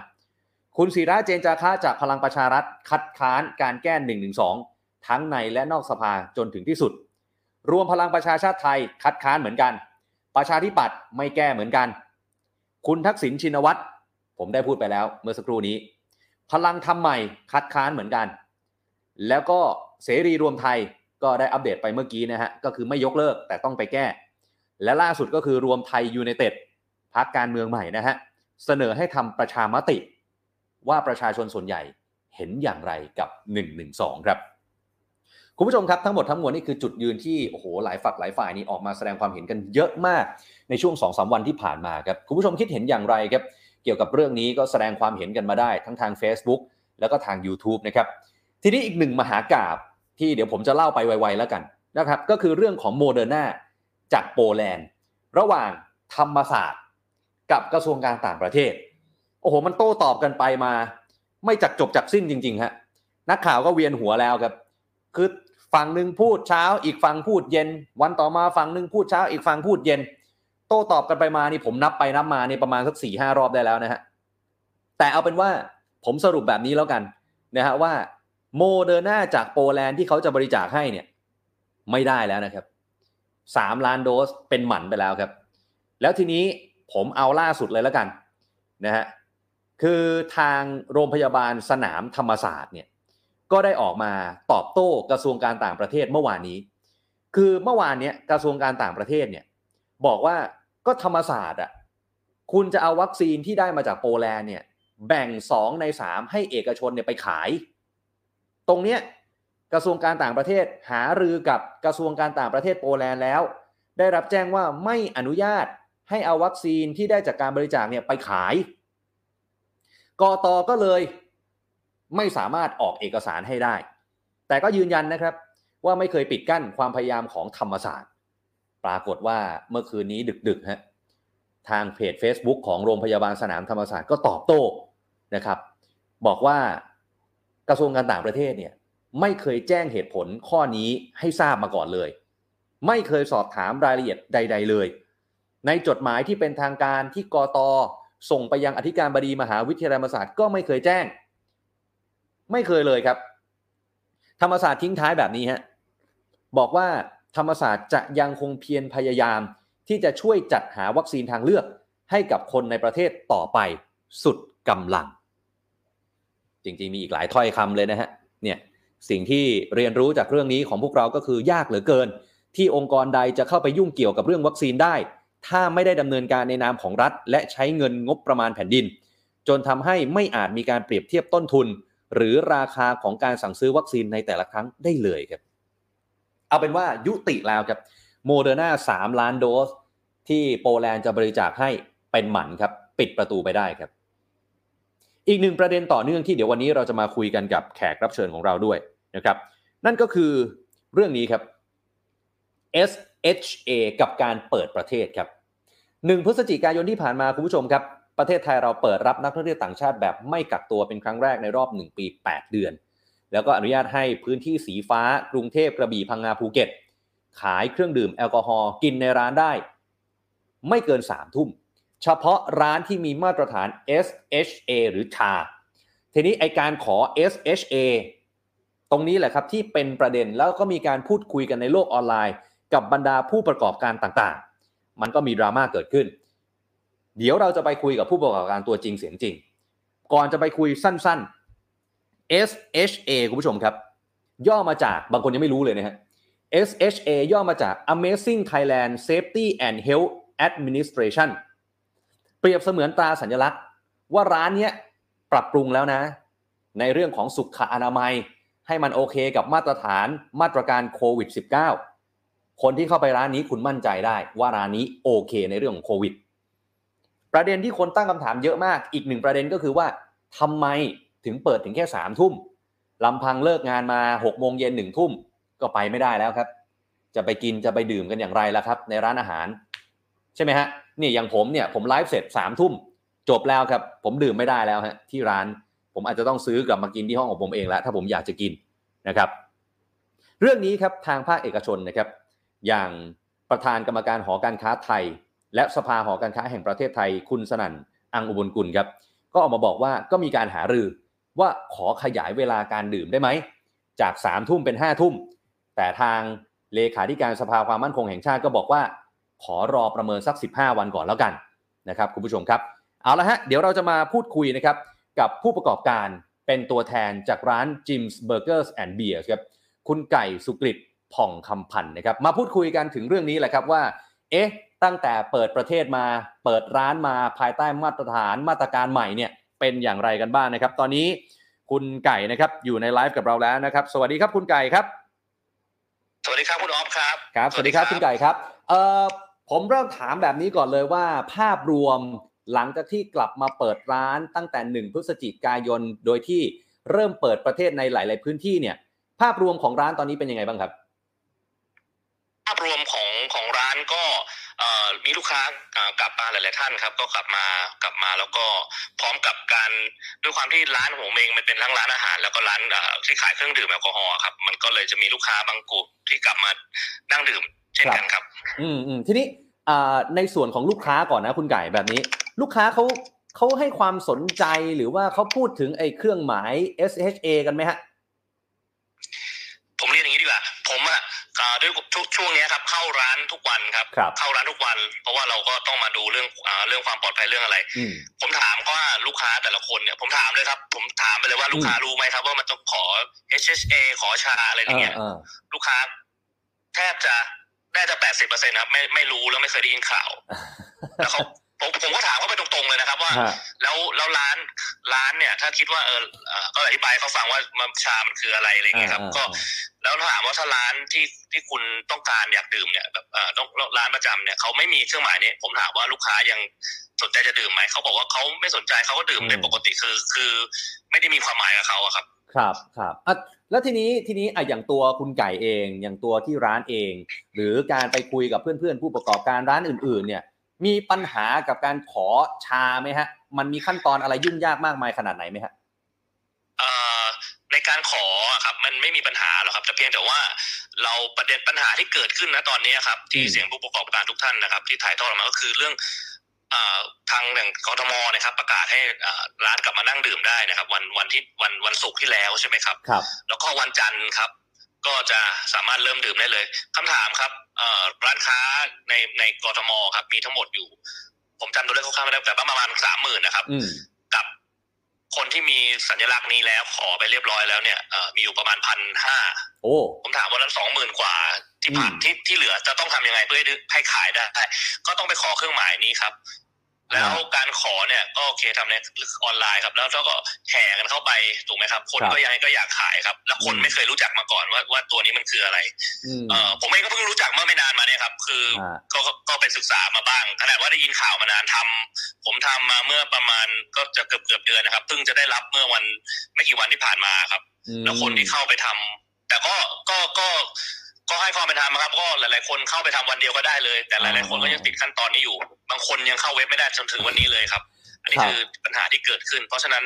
คุณศิระเจนจาคะจากพลังประชารัฐคัดค้านการแก้1นึ ทั้งในและนอกสภาจนถึงที่สุด รวมพลังประชาชาติไทยคัดค้านเหมือนกัน ประชาธิปัตย์ไม่แก้เหมือนกัน คุณทักษิณชินวัตรผมได้พูดไปแล้วเมื่อสักครู่นี้ พลังทำใหม่คัดค้านเหมือนกัน แล้วก็เสรีรวมไทยก็ได้อัปเดตไปเมื่อกี้นะฮะก็คือไม่ยกเลิกแต่ต้องไปแก้ และล่าสุดก็คือรวมไทยยูไนเต็ดพักการเมืองใหม่นะฮะเสนอให้ทำประชามติ ว่าประชาชนส่วนใหญ่เห็นอย่างไรกับ 112 ครับ คุณผู้ชมครับทั้งหมดทั้งมวลนี่คือจุดยืนที่โอ้โหหลายฝักหลายฝ่ายนี้ออกมาแสดงความเห็นกันเยอะมากในช่วง2อสวันที่ผ่านมาครับคุณผู้ชมคิดเห็นอย่างไรครับเกี่ยวกับเรื่องนี้ก็แสดงความเห็นกันมาได้ทั้งทาง Facebook แล้วก็ทาง YouTube นะครับทีนี้อีกหนึ่งมหากราบที่เดี๋ยวผมจะเล่าไปไวๆแล้วกันนะครับก็คือเรื่องของโมเดอร์นาจากโปแลนด์ระหว่างธรรมศาสตร์ กับกระทรวงการต่างประเทศ โอ้โห มันโต้ตอบกันไปมา ไม่จักจบจักสิ้นจริงๆฮะนักข่าวก็เวียนหัวแล้วครับ คือ ฝั่งหนึ่งพูดเช้า อีกฝั่งพูดเย็น วันต่อมาฝั่งหนึ่งพูดเช้า อีกฝั่งพูดเย็น โต้ตอบกันไปมานี่ผมนับไปนับมานี่ประมาณสักสี่ห้ารอบได้แล้วนะฮะแต่เอาเป็นว่าผมสรุปแบบนี้แล้วกันนะฮะว่าโมเดอร์นาจากโปแลนด์ที่เขาจะบริจาคให้เนี่ย ไม่ได้แล้วนะครับ3ล้านโดสเป็นหมันไปแล้วครับ แล้วทีนี้ผมเอาล่าสุดเลยแล้วกันนะฮะคือทางโรงพยาบาลสนามธรรมศาสตร์เนี่ย ก็ได้ออกมาตอบโต้กระทรวงการต่างประเทศเมื่อวานนี้ คือเมื่อวานเนี้ยกระทรวงการต่างประเทศเนี่ยบอกว่าก็ธรรมศาสตร์อะคุณจะเอาวัคซีนที่ได้มาจากโปแลนด์เนี่ยแบ่งสองในสามให้เอกชนเนี่ยไปขาย ตรงเนี้ยกระทรวงการต่างประเทศหารือกับกระทรวงการต่างประเทศโปแลนด์แล้ว ได้รับแจ้งว่าไม่อนุญาตให้เอาวัคซีนที่ได้จากการบริจาคเนี่ยไปขายกตก็เลย ไม่สามารถออกเอกสารให้ได้ แต่ก็ยืนยันนะครับ ว่าไม่เคยปิดกั้นความพยายามของธรรมศาสตร์ ปรากฏว่าเมื่อคืนนี้ดึกๆฮะทางเพจ Facebook ของโรงพยาบาลสนามธรรมศาสตร์ก็ตอบโต้นะครับ บอกว่ากระทรวงการต่างประเทศเนี่ยไม่เคยแจ้งเหตุผลข้อนี้ให้ทราบมาก่อนเลย ไม่เคยสอบถามรายละเอียดใด ๆ เลย ในจดหมายที่เป็นทางการที่กอตส่งไปยังอธิการบดีมหาวิทยาลัยธรรมศาสตร์ก็ไม่เคยแจ้ง ไม่เคยเลยครับ ธรรมศาสตร์ทิ้งท้ายแบบนี้ฮะบอกว่าธรรมศาสตร์จะยังคงเพียรพยายาม ที่จะช่วยจัดหาวัคซีนทางเลือกให้กับคนในประเทศต่อไปสุดกำลัง จริงๆมีอีกหลายถ้อยคำเลยนะฮะเนี่ยสิ่งที่เรียนรู้จากเรื่องนี้ของพวกเราก็คือยากเหลือเกิน ที่องค์กรใดจะเข้าไปยุ่งเกี่ยวกับเรื่องวัคซีนได้ ถ้าไม่ได้ดำเนินการในนามของรัฐ และใช้เงินงบประมาณแผ่นดิน จนทำให้ไม่อาจมีการเปรียบเทียบต้นทุน หรือราคาของการสั่งซื้อวัคซีนในแต่ละครั้งได้เลยครับ เอาเป็นว่ายุติแล้วครับโมเดอร์นา3ล้านโดส ที่โปแลนด์จะบริจาคให้เป็นหมันครับ ปิดประตูไปได้ครับ อีกหนึ่งประเด็นต่อเนื่องที่เดี๋ยววันนี้เราจะมาคุยกันกับแขกรับเชิญของเราด้วยนะครับ นั่นก็คือเรื่องนี้ครับ SHA กับการเปิดประเทศครับ 1 พฤศจิกายนที่ผ่านมาคุณผู้ชมครับ ประเทศไทยเราเปิดรับนักท่องเที่ยวต่างชาติแบบไม่กักตัวเป็นครั้งแรกในรอบ 1 ปี 8 เดือน แล้วก็อนุญาตให้พื้นที่สีฟ้ากรุงเทพกระบี่พังงาภูเก็ต ขายเครื่องดื่มแอลกอฮอล์กินในร้านได้ ไม่เกิน3ทุ่มเฉพาะร้านที่มีมาตรฐาน SHA หรือชา ทีนี้ไอการขอ SHA ตรงนี้แหละครับที่เป็นประเด็นแล้วก็มีการพูดคุยกันในโลกออนไลน์ กับบรรดาผู้ประกอบการต่างๆ มันก็มีดราม่าเกิดขึ้น เดี๋ยวเราจะไปคุยกับผู้ประกอบการตัวจริงเสียงจริง ก่อนจะไปคุยสั้น ๆ SHA คุณผู้ชมครับ ย่อมาจากบางคนยังไม่รู้เลยนะฮะ SHA ย่อมาจาก Amazing Thailand Safety and Health Administration เปรียบเสมือนตราสัญลักษณ์ ว่าร้านนี้ปรับปรุงแล้วนะ ในเรื่องของสุขอนามัย ให้มันโอเคกับมาตรฐานมาตรการโควิด -19 คนที่เข้าไปร้านนี้คุณมั่นใจได้ว่าร้านนี้โอเคในเรื่องของโควิด ประเด็นที่คนตั้งคำถามเยอะมาก อีกหนึ่งประเด็นก็คือว่าทำไมถึงเปิดถึงแค่สามทุ่มลำพังเลิกงานมาหกโมงเย็นหนึ่งทุ่มก็ไปไม่ได้แล้วครับ จะไปกินจะไปดื่มกันอย่างไรล่ะครับ ในร้านอาหาร ใช่ไหมฮะนี่อย่างผมเนี่ยผมไลฟ์เสร็จสามทุ่มจบแล้วครับ ผมดื่มไม่ได้แล้วฮะที่ร้านผมอาจจะต้องซื้อกลับมากินที่ห้องของผมเองแล้วถ้าผมอยากจะกินนะครับ เรื่องนี้ครับทางภาคเอกชนนะครับ อย่างประธานกรรมการหอการค้าไทย และสภาหอการค้าแห่งประเทศไทยคุณสนั่นอังอุบลกุลครับก็ออกมาบอกว่าก็มีการหารือว่าขอขยายเวลาการดื่มได้ไหม จาก3ามทุ่มเป็น5้าทุ่ม แต่ทางเลขาธิการสภาความมั่นคงแห่งชาติก็บอกว่า ขอรอประเมินสัก 15 วันก่อนแล้วกันนะครับคุณผู้ชมครับ เอาละฮะ เดี๋ยวเราจะมาพูดคุยนะครับ กับผู้ประกอบการเป็นตัวแทนจากร้าน Jim's Burgers and Beers ครับคุณไก่สุกฤตผ่องคำพันธ์นะครับมาพูดคุยกันถึงเรื่องนี้แหละครับว่า เอ๊ะ ตั้งแต่เปิดประเทศมา เปิดร้านมาภายใต้มาตรฐานมาตรการใหม่เนี่ยเป็นอย่างไรกันบ้างนะครับ ตอนนี้คุณไก่นะครับอยู่ในไลฟ์กับเราแล้วนะครับ สวัสดีครับคุณไก่ครับ สวัสดีครับคุณออฟครับครับ สวัสดีครับคุณไก่ครับเอ่อผมเริ่มถามแบบนี้ก่อนเลยว่า ภาพรวมหลังจากที่กลับมาเปิดร้านตั้งแต่หนึ่งพฤศจิกายน โดยที่เริ่มเปิดประเทศในหลาย ๆ พื้นที่เนี่ย ภาพรวมของร้านตอนนี้เป็นยังไงบ้างครับ ภาพรวมของ มีลูกค้าอ่ากลับมาหลาย ๆ ท่านครับ ก็กลับมากลับมาแล้วก็พร้อมกับการด้วยความที่ร้านของผมเองมันเป็นทั้งร้านอาหาร แล้วก็ร้านเอ่อที่ขายเครื่องดื่มแอลกอฮอล์ครับมันก็เลยจะมีลูกค้าบางกลุ่มที่กลับมานั่งดื่มเช่นกันครับ อืมอืมทีนี้อ่าในส่วนของลูกค้าก่อนนะคุณไก่แบบนี้ ลูกค้าเขาเขาให้ความสนใจหรือว่าเขาพูดถึงไอ้เครื่องหมาย SHA กันไหมฮะผมเรียนอย่างนี้ดีกว่า ผมอะอ่า ด้วยช่วงช่วงเนี้ยครับเข้าร้านทุกวันครับครับ เข้าร้านทุกวัน เพราะว่าเราก็ต้องมาดูเรื่องอ่าเรื่องความปลอดภัยเรื่องอะไรอืมผมถามว่าลูกค้าแต่ละคนเนี่ย ผมถามเลยครับ ผมถามไปเลยว่าลูกค้ารู้ไหมครับ ว่ามันต้องขอ HHA ขอชาอะไรอย่างเงี้ยเออลูกค้า แทบจะน่าจะแปดสิบเปอร์เซ็นต์ครับไม่ไม่รู้แล้วไม่เคยได้ยินข่าวแล้วเขา ผมผมก็ถามเขาไปตรงๆเลยนะครับว่า ฮะ แล้วแล้วร้านร้านเนี่ย ถ้าคิดว่าเออเอ่อก็อธิบายให้เขาฟังว่ามันชามันคืออะไรอะไรอย่างเงี้ยครับอ่าก็อ่าแล้วถามว่าถ้าร้านที่ที่คุณต้องการอยากดื่มเนี่ยแบบเออต้องร้านประจำเนี่ยเขาไม่มีเครื่องหมายนี้ผมถามว่าลูกค้ายังสนใจจะดื่มไหมเขาบอกว่าเขาไม่สนใจเขาก็ดื่มอืมในปกติคือ คือไม่ได้มีความหมายกับเขาอะครับ ครับครับอะแล้วทีนี้ทีนี้อะอย่างตัวคุณไก่เอง อย่างตัวที่ร้านเอง หรือการไปคุยกับเพื่อนๆ ผู้ประกอบการร้านอื่น ๆ เนี่ย มีปัญหากับการขอชาไหมฮะ มันมีขั้นตอนอะไรยุ่งยากมากมายขนาดไหนไหมฮะเอ่อในการขออะครับมันไม่มีปัญหาหรอกครับ แต่เพียงแต่ว่าเราประเด็นปัญหาที่เกิดขึ้นนะตอนนี้ครับ ที่อืมเสียงผู้ประกอบการทุกท่านนะครับ ที่ถ่ายทอดออกมาก็คือเรื่องเอ่อทางอย่างกทมนะครับ ประกาศให้เอ่อร้านกลับมานั่งดื่มได้นะครับ วันวันที่วันวันศุกร์ที่แล้วใช่ไหมครับครับ แล้วก็วันจันทร์ครับ ก็จะสามารถเริ่มดื่มได้เลยคำถามครับเอ่อ ร้านค้าในในกทมครับ มีทั้งหมดอยู่ ผมจำตัวเลขคร่าวๆไม่ได้แต่ประมาณสามหมื่นนะครับอืมกับคนที่มีสัญลักษณ์นี้แล้วขอไปเรียบร้อยแล้วเนี่ยเอ่อมีอยู่ประมาณพันห้าโอ้ผมถามว่าแล้วสองหมื่นกว่าที่ผ่านอืมที่ที่เหลือจะต้องทำยังไงเพื่อให้ให้ขายได้ ก็ต้องไปขอเครื่องหมายนี้ครับ แล้วการขอเนี่ยก็โอเคทำในออนไลน์ครับ แล้วก็แห่กันเข้าไปถูกไหมครับ คนครับก็ยังไงก็อยากขายครับ แล้วคนอืมไม่เคยรู้จักมาก่อนว่าว่าตัวนี้มันคืออะไรอืมเอ่อผมเองก็เพิ่งรู้จักเมื่อไม่นานมาเนี่ยครับ คืออาก็ก็ก็ไปศึกษามาบ้างขนาดว่าได้ยินข่าวมานานทำผมทำมาเมื่อประมาณก็จะเกือบเกือบเดือนนะครับเพิ่งจะได้รับเมื่อวันไม่กี่วันที่ผ่านมาครับอืมแล้วคนที่เข้าไปทำแต่ก็ก็ก็ ก็ให้ความเป็นธรรมครับก็หลาย ๆ คนเข้าไปทำวันเดียวก็ได้เลย แต่หลาย ๆ คนก็ยังติดขั้นตอนนี้อยู่ บางคนยังเข้าเว็บไม่ได้จนถึงวันนี้เลยครับ อันนี้คือปัญหาที่เกิดขึ้น เพราะฉะนั้น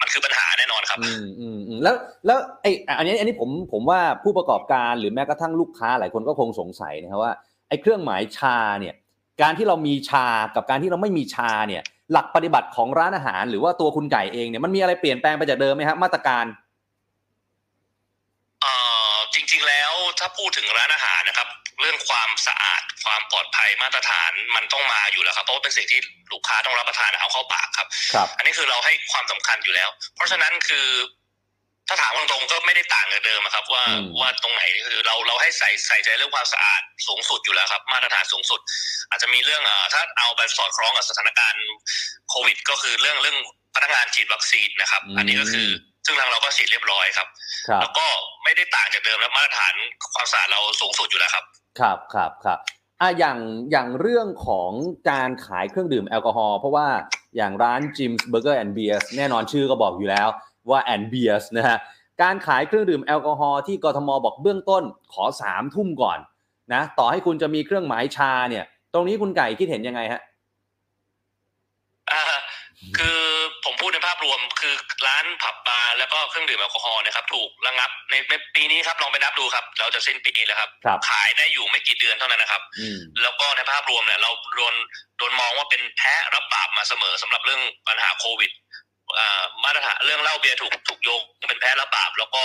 มันคือปัญหาแน่นอนครับ อืมอืมอืมแล้วแล้วไอ้อันนี้อันนี้ผมผมว่าผู้ประกอบการหรือแม้กระทั่งลูกค้าหลายคนก็คงสงสัยนะครับว่าไอ้เครื่องหมายชาเนี่ย การที่เรามีชากับการที่เราไม่มีชาเนี่ย หลักปฏิบัติของร้านอาหาร หรือว่าตัวคุณไก่เองเนี่ยมันมีอะไรเปลี่ยนแปลงไปจากเดิมไหมครับมาตรการเอ่อ จริง ๆ แล้วถ้าพูดถึงร้านอาหารนะครับ เรื่องความสะอาดความปลอดภัยมาตรฐานมันต้องมาอยู่แล้วครับเพราะว่าเป็นสิ่งที่ลูกค้าต้องรับประทานเอาเข้าปากครับ ครับ อันนี้คือเราให้ความสำคัญอยู่แล้ว เพราะฉะนั้นคือถ้าถามตรงๆก็ไม่ได้ต่างจากเดิมอะครับ ว่าอืม ว่าตรงไหนคือเราเราให้ใส่ใส่ใจเรื่องความสะอาดสูงสุดอยู่แล้วครับ มาตรฐานสูงสุด อาจจะมีเรื่องเอ่อถ้าเอาไปสอดคล้องกับสถานการณ์โควิด ก็คือเรื่องเรื่องพนักงานฉีดวัคซีนนะครับ อันนี้ก็คือ ซึ่งทางเราก็ฉีดเรียบร้อยครับครับ แล้วก็ไม่ได้ต่างจากเดิมแล้วมาตรฐานความสะอาดเราสูงสุดอยู่แล้วครับ ครับครับครับอะอย่างอย่างเรื่องของการขายเครื่องดื่มแอลกอฮอล์เพราะว่าอย่างร้าน Jim's Burger and Beers แน่นอนชื่อก็บอกอยู่แล้วว่า and Beers นะฮะการขายเครื่องดื่มแอลกอฮอล์ที่กทมบอกเบื้องต้นขอสามทุ่มก่อนนะต่อให้คุณจะมีเครื่องหมายชาเนี่ย ตรงนี้คุณไก่คิดเห็นยังไงฮะอ่าคือผมพูดในภาพรวมคือร้านผับบาร์แล้วก็เครื่องดื่มแอลกอฮอล์เนะครับถูกระงับในในปีนี้ครับลองไปนับดูครับ เราจะสิ้นปีแล้วครับ ครับ ขายได้อยู่ไม่กี่เดือนเท่านั้นนะครับอืมแล้วก็ในภาพรวมเนี่ยเราโดนโดนมองว่าเป็นแพ้รับบาปมาเสมอสำหรับเรื่องปัญหาโควิดอ่ามาตรฐานเรื่องเหล้าเบียร์ถูกถูกโยงเป็นแพ้รับบาปแล้วก็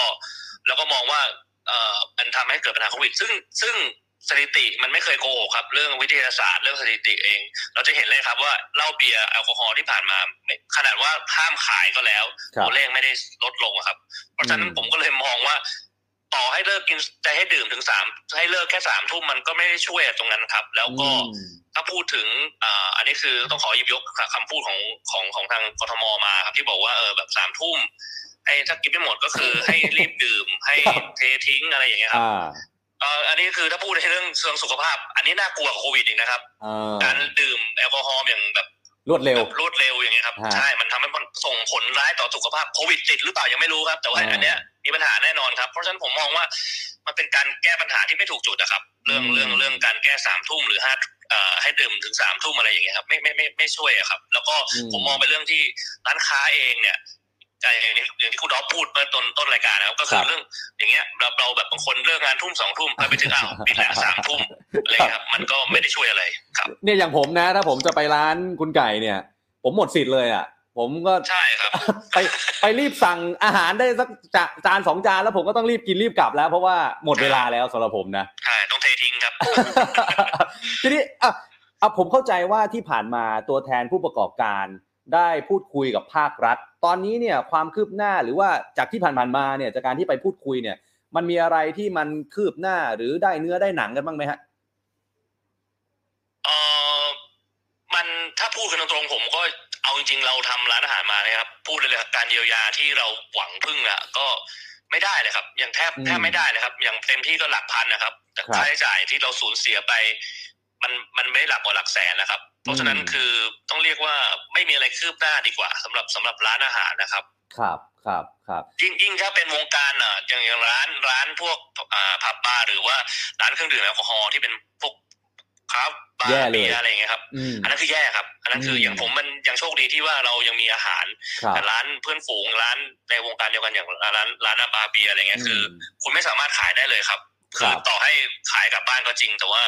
แล้วก็มองว่าเอ่อมันทำให้เกิดปัญหาโควิด ซึ่งซึ่ง สถิติมันไม่เคยโกหกครับ เรื่องวิทยาศาสตร์เรื่องสถิติเอง เราจะเห็นเลยครับว่าเหล้าเบียร์แอลกอฮอล์ที่ผ่านมาไม่ขนาดว่าห้ามขายก็แล้วครับตัวเลขไม่ได้ลดลงอะครับ เพราะฉะนั้นอืมผมก็เลยมองว่า ต่อให้เลิกกินจะให้ดื่มถึงสามให้เลิกแค่สามทุ่มมันก็ไม่ได้ช่วยตรงนั้นครับ แล้วก็อืมถ้าพูดถึงอ่าอันนี้คือต้องขอหยิบยกคำพูดของของของทางกทมมาครับ ที่บอกว่าเออแบบสามทุ่มให้ถ้ากินไม่หมดก็คือให้รีบดื่มให้ครับเททิ้งอะไรอย่างเงี้ยครับอ่า เอออันนี้คือถ้าพูดในเรื่องเชิงสุขภาพ อันนี้น่ากลัวกว่าโควิดอีกนะครับอ่าการดื่มแอลกอฮอล์อย่างแบบรวดเร็ว แบบรวดเร็วอย่างเงี้ยครับฮะใช่มันทำให้มันส่งผลร้ายต่อสุขภาพโควิดติดหรือเปล่ายังไม่รู้ครับ แต่ว่าอ่าอันเนี้ยมีปัญหาแน่นอนครับ เพราะฉะนั้นผมมองว่ามันเป็นการแก้ปัญหาที่ไม่ถูกจุดนะครับ เรื่องอืม เรื่องเรื่องการแก้สามทุ่มหรือห้าเอ่อให้ดื่มถึงสามทุ่มอะไรอย่างเงี้ยครับไม่ไม่ไม่ไม่ช่วยอะครับ แล้วก็ผมมองไปเรื่องที่ร้านค้าเองเนี่ย อย่างที่อย่างที่คุณดอฟพูดเมื่อต้นต้นรายการนะครับก็คือเรื่องอย่างเงี้ยเราเราแบบบางคนเลิกงานทุ่มสองทุ่มไปไปถึงอ้าวปิดแล้วสามทุ่มอะไรครับมันก็ไม่ได้ช่วยอะไรครับ เนี่ยอย่างผมนะ ถ้าผมจะไปร้านคุณไก่เนี่ย ผมหมดสิทธิ์เลยอะ ผมก็ ใช่ครับ ไปไปรีบสั่งอาหารได้สักจาจานสองจานแล้วผมก็ต้องรีบกินรีบกลับแล้ว เพราะว่าหมดเวลาแล้วสำหรับผมนะ ใช่ต้องเททิ้งครับ ทีนี้อะอะผมเข้าใจว่าที่ผ่านมาตัวแทนผู้ประกอบการ ได้พูดคุยกับภาครัฐ ตอนนี้เนี่ยความคืบหน้าหรือว่าจากที่ผ่านๆมาเนี่ยจากการที่ไปพูดคุยเนี่ยมันมีอะไรที่มันคืบหน้าหรือได้เนื้อได้หนังกันบ้างไหมฮะเออมันถ้าดกันตรงๆผมก็เอาจริงๆเราทำร้านอาหารมานะครับ พูดเลยเลยครับการเยียวยาที่เราหวังพึ่งอะก็ไม่ได้เลยครับยังแทบอืมแทบไม่ได้เลยครับอย่างเต็มที่ก็หลักพันนะครับ แต่ครับค่าใช้จ่ายที่เราสูญเสียไป มันมันไม่ได้หลักกว่าหลักแสนนะครับ เพราะฉะนั้นอืมคือต้องเรียกว่าไม่มีอะไรคืบหน้าดีกว่าสำหรับสำหรับร้านอาหารนะครับ ครับครับครับยิ่งยิ่งถ้าเป็นวงการอะอย่างอย่างร้านร้านพวกอ่าผับบาร์หรือว่าร้านเครื่องดื่มแอลกอฮอล์ที่เป็นพวกครับบาแย่ร์เลยเบียร์อะไรอย่างเงี้ยครับอืมอันนั้นคือแย่ครับ อันนั้นคืออมอย่างผมมันยังโชคดีที่ว่าเรายังมีอาหารครับแต่ร้านเพื่อนฝูงร้านในวงการเดียวกันอย่างร้านร้านบาร์เบียร์อะไรเงี้ยคือมคุณไม่สามารถขายได้เลยครับครัคือบต่อให้ขายกลับบ้านก็จริง แต่ว่า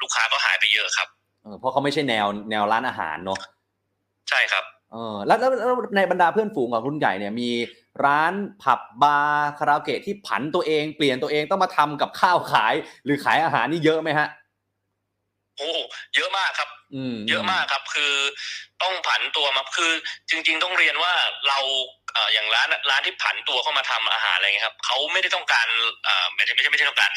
ลูกค้าก็หายไปเยอะครับ เออเพราะเขาไม่ใช่แนวแนวร้านอาหารเนอะใช่ครับเออแล้วแล้วแล้วในบรรดาเพื่อนฝูงของรุ่นใหญ่เนี่ยมีร้านผับบาร์คาราโอเกะที่ผันตัวเองเปลี่ยนตัวเองต้องมาทำกับข้าวขาย หรือขายอาหารนี่เยอะไหมฮะโอ้เยอะมากครับอืมเยอะมากครับ คือต้องผันตัวมาคือ จริง ๆ ต้องเรียนว่าเราเอ่ออย่างร้านร้านที่ผันตัวเข้ามาทำอาหารอะไรเงี้ยครับเขาไม่ได้ต้องการเอ่อไม่ใช่ไม่ใช่ไม่ใช่ต้องการ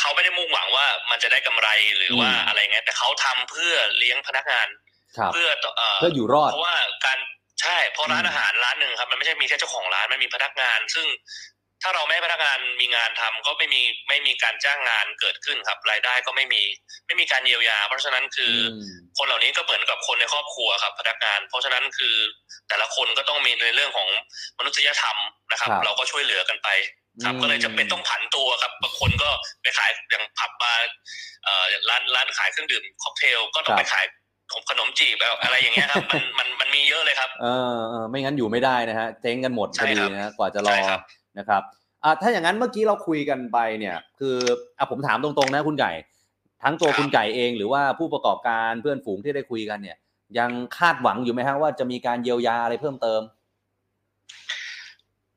เขาไม่ได้มุ่งหวังว่ามันจะได้กำไรหรือว่าอะไรเงี้ยแต่เขาทำเพื่อเลี้ยงพนักงานครับเพื่อเอ่อเพื่ออยู่รอดเพราะว่าการใช่เพราะร้านอืมอาหารร้านหนึ่งครับ มันไม่ใช่มีแค่เจ้าของร้านมันมีพนักงาน ซึ่งถ้าเราไม่ให้พนักงานมีงานทำก็ไม่มีไม่มีการจ้างงานเกิดขึ้นครับ รายได้ก็ไม่มีไม่มีการเยียวยา เพราะฉะนั้นคืออมคนเหล่านี้ก็เหมือนกับคนในครอบครัวครับ พนักงาน เพราะฉะนั้นคือแต่ละคนก็ต้องมีในเรื่องของมนุษยธรรมนะครับครับเราก็ช่วยเหลือกันไป ครับอืมก็เลยจะเป็นต้องผันตัวครับบางคนก็ไปขายอย่างผับบาร์เอ่อร้านร้านขายเครื่องดื่มค็อกเทลก็ต้องไปขายขนมจีบแบบอะไรอย่างเงี้ยครับมันมันมันมีเยอะเลยครับเออเออไม่งั้นอยู่ไม่ได้นะฮะเจ๊งกันหมดพใช่อดีครับนะฮะกว่าจะรอใช่ครับนะครับอ่าถ้าอย่างนั้นเมื่อกี้เราคุยกันไปเนี่ยคืออะผมถามตรงๆนะคุณไก่ ทั้งตัวคุณไก่เองหรือว่าผู้ประกอบการเพื่อนฝูงที่ได้คุยกันเนี่ย ยังคาดหวังอยู่ไหมฮะว่าจะมีการเยียวยาอะไรเพิ่มเติมเ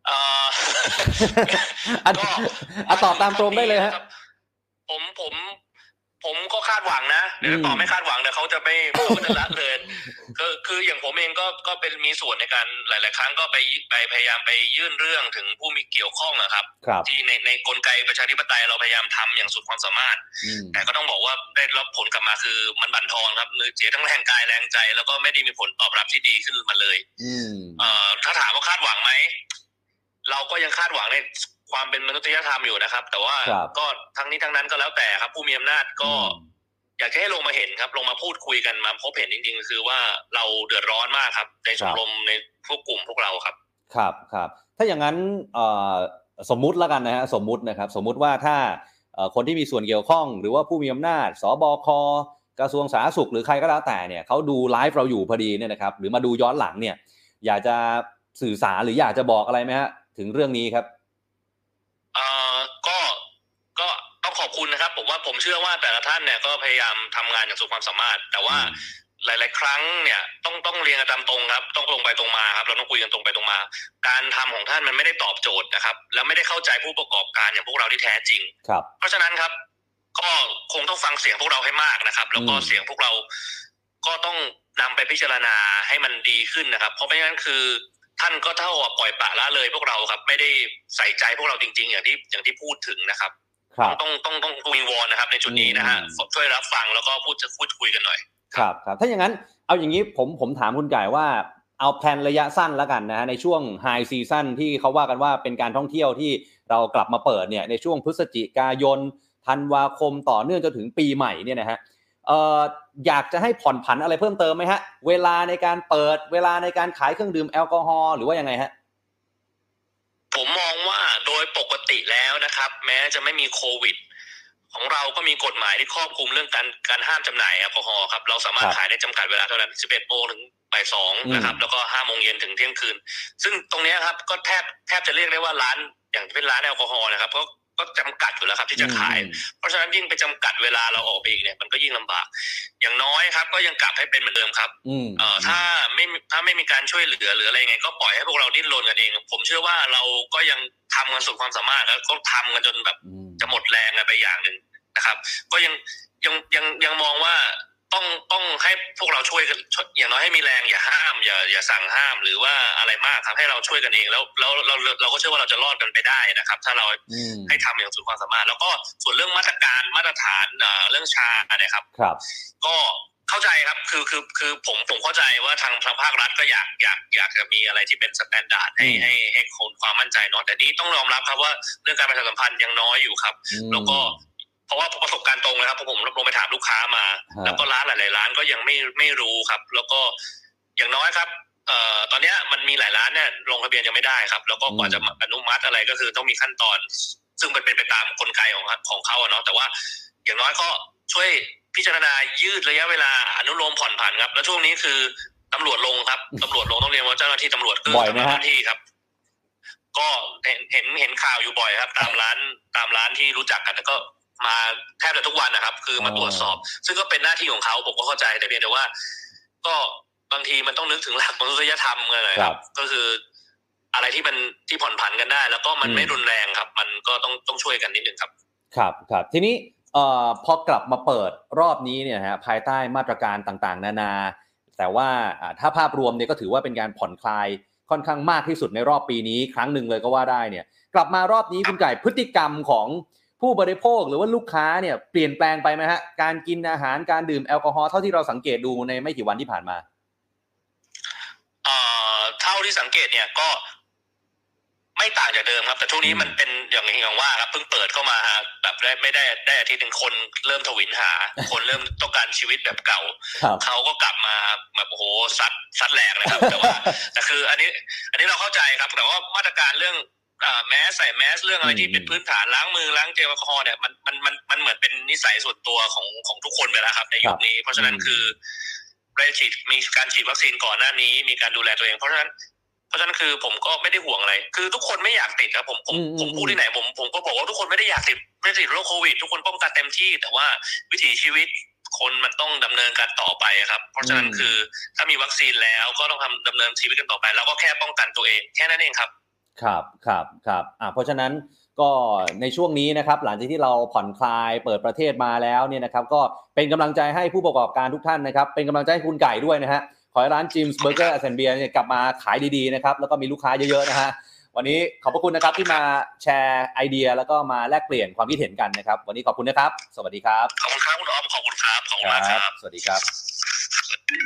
อ่ออะก็อะตอบตามตรงได้เลยฮะครับผมผมผมก็คาดหวังนะเดี๋ยวอืมตอบไม่คาดหวังเดี๋ยวเขาจะไม่เขาจะละเลยคือคืออย่างผมเองก็ก็เป็นมีส่วนในการหลาย ๆ ครั้งก็ไปไปพยายามไปยื่นเรื่องถึงผู้มีเกี่ยวข้องนะครับครับที่ในในกลไกประชาธิปไตยเราพยายามทำอย่างสุดความสามารถอืมแต่ก็ต้องบอกว่าได้รับผลกลับมาคือมันบั่นทอนครับหรือเสียทั้งแรงกายแรงใจ แล้วก็ไม่ได้มีผลตอบรับที่ดีขึ้นมาเลยอืมเอ่อถ้าถามว่าคาดหวังไหม เราก็ยังคาดหวังในความเป็นมนุษยธรรมอยู่นะครับ แต่ว่าครับก็ทั้งนี้ทั้งนั้นก็แล้วแต่ครับ ผู้มีอำนาจก็อืมอยากจะให้ลงมาเห็นครับ ลงมาพูดคุยกันมาพบเห็นจริงๆ คือว่าเราเดือดร้อนมากครับ ในชมรมในพวกกลุ่มพวกเราครับ ครับครับ ถ้าอย่างนั้นเอ่อสมมุติแล้วกันนะฮะสมมุตินะครับ สมมุติว่าถ้าเอ่อคนที่มีส่วนเกี่ยวข้อง หรือว่าผู้มีอำนาจ สบคกระทรวงสาธารณสุขหรือใครก็แล้วแต่เนี่ยเขาดูไลฟ์เราอยู่พอดีเนี่ยนะครับ หรือมาดูย้อนหลังเนี่ย อยากจะสื่อสารหรืออยากจะบอกอะไรไหมฮะ ถึงเรื่องนี้ครับเอ่อก็ก็ต้องขอบคุณนะครับ ผมว่าผมเชื่อว่าแต่ละท่านเนี่ยก็พยายามทำงานอย่างสุดความสามารถ แต่ว่าอืมหลาย ๆ ครั้งเนี่ยต้องต้องเรียนกันตามตรงครับ ต้องตรงไปตรงมาครับ เราต้องคุยกันตรงไปตรงมา การทำของท่านมันไม่ได้ตอบโจทย์นะครับ แล้วไม่ได้เข้าใจผู้ประกอบการอย่างพวกเราที่แท้จริงครับ เพราะฉะนั้นครับ ก็คงต้องฟังเสียงพวกเราให้มากนะครับ แล้วก็อืมเสียงพวกเราก็ต้องนำไปพิจารณาให้มันดีขึ้นนะครับ เพราะไม่งั้นคือ ท่านก็เท่ากับปล่อยปละละเลยพวกเราครับ ไม่ได้ใส่ใจพวกเราจริง ๆ อย่างที่อย่างที่พูดถึงนะครับครับต้องต้องต้องวิงวอนนะครับ ในจุดนี้นะฮะอืมช่วยรับฟังแล้วก็พูดจะพูดคุยกันหน่อย ครับครับถ้าอย่างนั้นเอาอย่างนี้ผมผมถามคุณไก่ว่าเอาแผนระยะสั้นแล้วกันนะฮะในช่วงไฮซีซั่นที่เขาว่ากันว่าเป็นการท่องเที่ยวที่เรากลับมาเปิดเนี่ยในช่วงพฤศจิกายนธันวาคมต่อเนื่องจนถึงปีใหม่เนี่ยนะฮะเอ่ออยากจะให้ผ่อนผันอะไรเพิ่มเติมไหมฮะ เวลาในการเปิดเวลาในการขายเครื่องดื่มแอลกอฮอล์หรือว่ายังไงฮะผมมองว่าโดยปกติแล้วนะครับ แม้จะไม่มีโควิด ของเราก็มีกฎหมายที่ครอบคลุมเรื่องการการห้ามจำหน่ายแอลกอฮอล์ครับเราสามารถครับขายได้จำกัดเวลาเท่านั้น 11โมงถึงบ่ายสองอืมนะครับแล้วก็5โมงเย็นถึงเที่ยงคืน ซึ่งตรงเนี้ยครับก็แทบแทบจะเรียกได้ว่าร้านอย่างเป็นร้านแอลกอฮอล์นะครับก็ ก็จำกัดอยู่แล้วครับที่จะขายอืมเพราะฉะนั้นยิ่งไปจำกัดเวลาเราออกไปอีกเนี่ยมันก็ยิ่งลำบาก อย่างน้อยครับ ก็ยังกลับให้เป็นเหมือนเดิมครับอืมเอ่อถ้าไม่มีถ้าไม่มีการช่วยเหลือหรืออะไรยังไง ก็ปล่อยให้พวกเราดิ้นรนกันเอง ผมเชื่อว่าเราก็ยังทำกันสุดความสามารถแล้วก็ทำกันจนแบบอืมจะหมดแรงกันไปอย่างหนึ่งนะครับ ก็ยังยังยังยังมองว่า ต้องต้องให้พวกเราช่วยกันช่วยอย่างน้อยให้มีแรงอย่าห้าม อย่าอย่าสั่งห้ามหรือว่าอะไรมากครับให้เราช่วยกันเองแล้วแล้วเราเราเราก็เชื่อว่าเราจะรอดกันไปได้นะครับ ถ้าเราอืมให้ทำอย่างสุดความสามารถ แล้วก็ส่วนเรื่องมาตรการมาตรฐานเอ่อเรื่อง SHA เนี่ยครับครับ ก็เข้าใจครับคือคือคือผมผมเข้าใจว่าทางทางภาครัฐก็อยากอยากอยากจะมีอะไรที่เป็น standard ให้อืมให้ให้คนความมั่นใจเนาะแต่นี้ต้องยอมรับครับว่าเรื่องการประชาสัมพันธ์ยังน้อยอยู่ครับอืมแล้วก็ เพราะว่าประสบการณ์ตรงนะครับเพราะผมลงไปถามลูกค้ามาฮะแล้วก็ร้านหลาย ๆ ร้านก็ยังไม่ไม่รู้ครับ แล้วก็อย่างน้อยครับเอ่อตอนเนี้ยมันมีหลายร้านเนี่ยลงทะเบียนยังไม่ได้ครับ แล้วก็กว่าจะอนุมัติอะไรก็คือต้องมีขั้นตอน ซึ่งมันเป็นไปตามกลไกของของเขาอะเนาะแต่ว่าอย่างน้อยก็ช่วยพิจารณายืดระยะเวลาอนุโลมผ่อนผันครับ แล้วช่วงนี้คือตำรวจลงครับตำรวจลงต้องเรียนว่าเจ้าหน้าที่ตำรวจคือบ่อยไหมฮะทำหน้าที่ครับ ก็เห็นเห็นเห็นข่าวอยู่บ่อยครับ ตามร้านตามร้านที่รู้จักกันแล้วก็ มาแทบจะทุกวันนะครับ คือมาตรวจสอบ ซึ่งก็เป็นหน้าที่ของเขาผมก็เข้าใจแต่เพียงแต่ว่า ก็บางทีมันต้องนึกถึงหลักมนุษยธรรมกันหน่อยครับ ก็คืออะไรที่มันที่ผ่อนผันกันได้ แล้วก็มันอืมไม่รุนแรงครับ มันก็ต้องต้องช่วยกันนิดนึงครับ ครับครับทีนี้เอ่อพอกลับมาเปิดรอบนี้เนี่ยฮะภายใต้มาตรการต่างๆ นานา แต่ว่าอ่าถ้าภาพรวมเนี่ยก็ถือว่าเป็นการผ่อนคลายค่อนข้างมากที่สุดในรอบปีนี้ ครั้งหนึ่งเลยก็ว่าได้เนี่ย กลับมารอบนี้คุณไก่พฤติกรรมของ ผู้บริโภคหรือว่าลูกค้าเนี่ยเปลี่ยนแปลงไปไหมฮะการกินอาหารการดื่มแอลกอฮอล์เท่าที่เราสังเกตดูในไม่กี่วันที่ผ่านมาเอ่อเท่าที่สังเกตเนี่ยก็ไม่ต่างจากเดิมครับ แต่ช่วงนี้มันเป็นอย่างที่อย่างว่าครับเพิ่งเปิดเข้ามาแบบได้ไม่ได้ได้อาทิตย์หนึ่งคนเริ่มทวินหา คนเริ่มต้องการชีวิตแบบเก่าครับเขาก็กลับมาแบบโอ้โหซัดซัดแหลกเลยครับ แต่ว่าแต่คืออันนี้ อันนี้เราเข้าใจครับแต่ว่ามาตรการเรื่องอ่า แมสใส่แมสเรื่องอะไรที่เป็นพื้นฐานล้างมือล้างเจลแอลกอฮอล์เนี่ยมันมันมันมันเหมือนเป็นนิสัยส่วนตัวของของทุกคนไปแล้วครับในยุคนี้ เพราะฉะนั้นอืมคือได้ฉีดมีการฉีดวัคซีนก่อนหน้านี้ มีการดูแลตัวเองเพราะฉะนั้นเพราะฉะนั้นคือผมก็ไม่ได้ห่วงอะไร คือทุกคนไม่อยากติดครับผมผมอืมอืมผมพูดที่ไหนผมผมก็บอกว่าทุกคนไม่ได้อยากติดไม่ได้ติดโรคโควิด ทุกคนป้องกันเต็มที่ แต่ว่าวิถีชีวิตคนมันต้องดำเนินการต่อไปครับ เพราะฉะนั้นคือถ้ามีวัคซีนแล้วก็ต้องทำดำเนินชีวิตกันต่อไป แล้วก็แค่ป้องกันตัวเองแค่นั้นเองครับ ครับครับครับอ่าเพราะฉะนั้นก็ในช่วงนี้นะครับหลังจากที่เราผ่อนคลายเปิดประเทศมาแล้วเนี่ยนะครับก็เป็นกำลังใจให้ผู้ประกอบการทุกท่านนะครับเป็นกำลังใจให้คุณไก่ด้วยนะฮะขอให้ร้าน Jim's Burgers & Beers เนี่ยกลับมาขายดีๆนะครับแล้วก็มีลูกค้าเยอะๆนะฮะวันนี้ขอบพระคุณนะครับที่มาแชร์ไอเดีย แล้วก็มาแลกเปลี่ยนความคิดเห็นกันนะครับ วันนี้ขอบคุณนะครับ สวัสดีครับ ขอบคุณครับคุณออฟขอบคุณครับขอบคุณมากครับ สวัสดีครับคุณ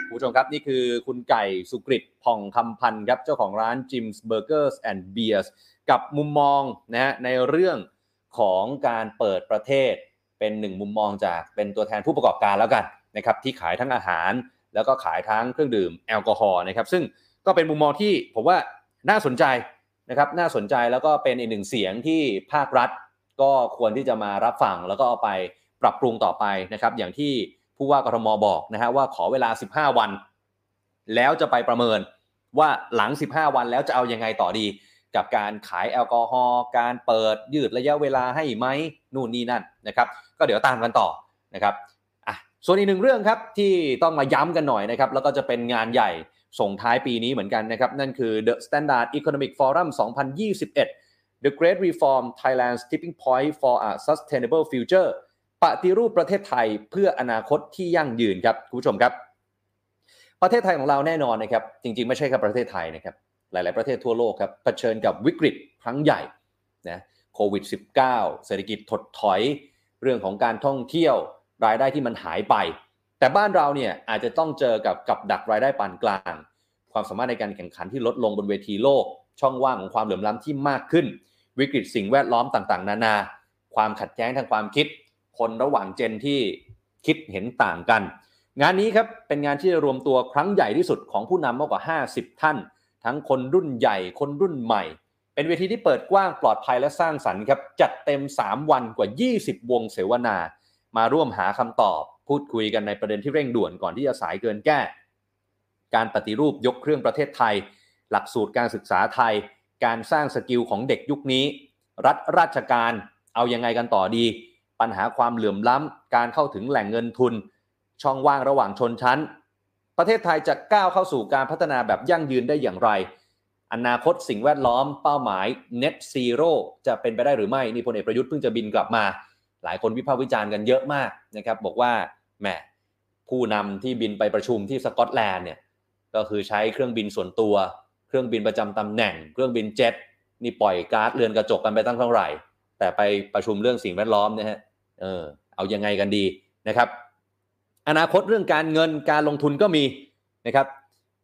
ผู้ชมครับ นี่คือคุณไก่สุกริตผ่องคำพันธ์ครับ เจ้าของร้าน Jim's Burgers and Beers กับมุมมองนะฮะในเรื่องของการเปิดประเทศเป็นหนึ่งมุมมองจากเป็นตัวแทนผู้ประกอบการแล้วกันนะครับที่ขายทั้งอาหาร แล้วก็ขายทั้งเครื่องดื่มแอลกอฮอล์นะครับซึ่งก็เป็นมุมมองที่ผมว่าน่าสนใจนะครับน่าสนใจแล้วก็เป็นอีกหนึ่งเสียงที่ภาครัฐ ก็ควรที่จะมารับฟังแล้วก็เอาไปปรับปรุงต่อไปนะครับอย่างที่ ผู้ว่ากทมบอกนะฮะว่าขอเวลา 15 วัน แล้วจะไปประเมินว่าหลัง 15 วันแล้วจะเอายังไงต่อดี กับการขายแอลกอฮอล์การเปิดยืดระยะเวลาให้ไหมนู่นนี่นั่นนะครับ ก็เดี๋ยวตามกันต่อนะครับอะส่วนอีกหนึ่งเรื่องครับที่ต้องมาย้ำกันหน่อยนะครับ แล้วก็จะเป็นงานใหญ่ส่งท้ายปีนี้เหมือนกันนะครับ นั่นคือ The Standard Economic Forum 2021 The Great Reform Thailand's Tipping Point for a Sustainable Future ปฏิรูปประเทศไทยเพื่ออนาคตที่ยั่งยืนครับคุณผู้ชมครับ ประเทศไทยของเราแน่นอนนะครับ จริงๆ ไม่ใช่แค่ประเทศไทยนะครับ หลาย ๆ ประเทศทั่วโลกครับเผชิญกับวิกฤตครั้งใหญ่นะโควิด -19 เศรษฐกิจถดถอย เรื่องของการท่องเที่ยวรายได้ที่มันหายไป แต่บ้านเราเนี่ยอาจจะต้องเจอกับกับดักรายได้ปานกลาง ความสามารถในการแข่งขันที่ลดลงบนเวทีโลก ช่องว่างของความเหลื่อมล้ำที่มากขึ้น วิกฤตสิ่งแวดล้อมต่าง ๆ นานา ความขัดแย้งทางความคิด คนระหว่างเจนที่คิดเห็นต่างกัน งานนี้ครับเป็นงานที่จะรวมตัวครั้งใหญ่ที่สุดของผู้นำมากกว่า 50 ท่าน ทั้งคนรุ่นใหญ่คนรุ่นใหม่ เป็นเวทีที่เปิดกว้างปลอดภัยและสร้างสรรค์ครับจัดเต็ม 3 วันกว่า 20 วงเสวนา มาร่วมหาคำตอบ พูดคุยกันในประเด็นที่เร่งด่วนก่อนที่จะสายเกินแก้ การปฏิรูปยกเครื่องประเทศไทย หลักสูตรการศึกษาไทย การสร้าง skill ของเด็กยุคนี้ รัฐราชการเอายังไงกันต่อดี ปัญหาความเหลื่อมล้ำการเข้าถึงแหล่งเงินทุน ช่องว่างระหว่างชนชั้น ประเทศไทยจะก้าวเข้าสู่การพัฒนาแบบยั่งยืนได้อย่างไร อนาคตสิ่งแวดล้อมเป้าหมาย net zero จะเป็นไปได้หรือไม่นี่พลเอกประยุทธ์เพิ่งจะบินกลับมา หลายคนวิพากษ์วิจารณ์กันเยอะมากนะครับบอกว่าแหมผู้นำที่บินไปประชุมที่สกอตแลนด์เนี่ยก็คือใช้เครื่องบินส่วนตัว เครื่องบินประจำตำแหน่ง เครื่องบินเจ็ตนี่ปล่อยก๊าซเรือนกระจกกันไปตั้งเท่าไหร่ แต่ไปประชุมเรื่องสิ่งแวดล้อมนะฮะ เออเอายังไงกันดีนะครับ อนาคตเรื่องการเงินการลงทุนก็มีนะครับ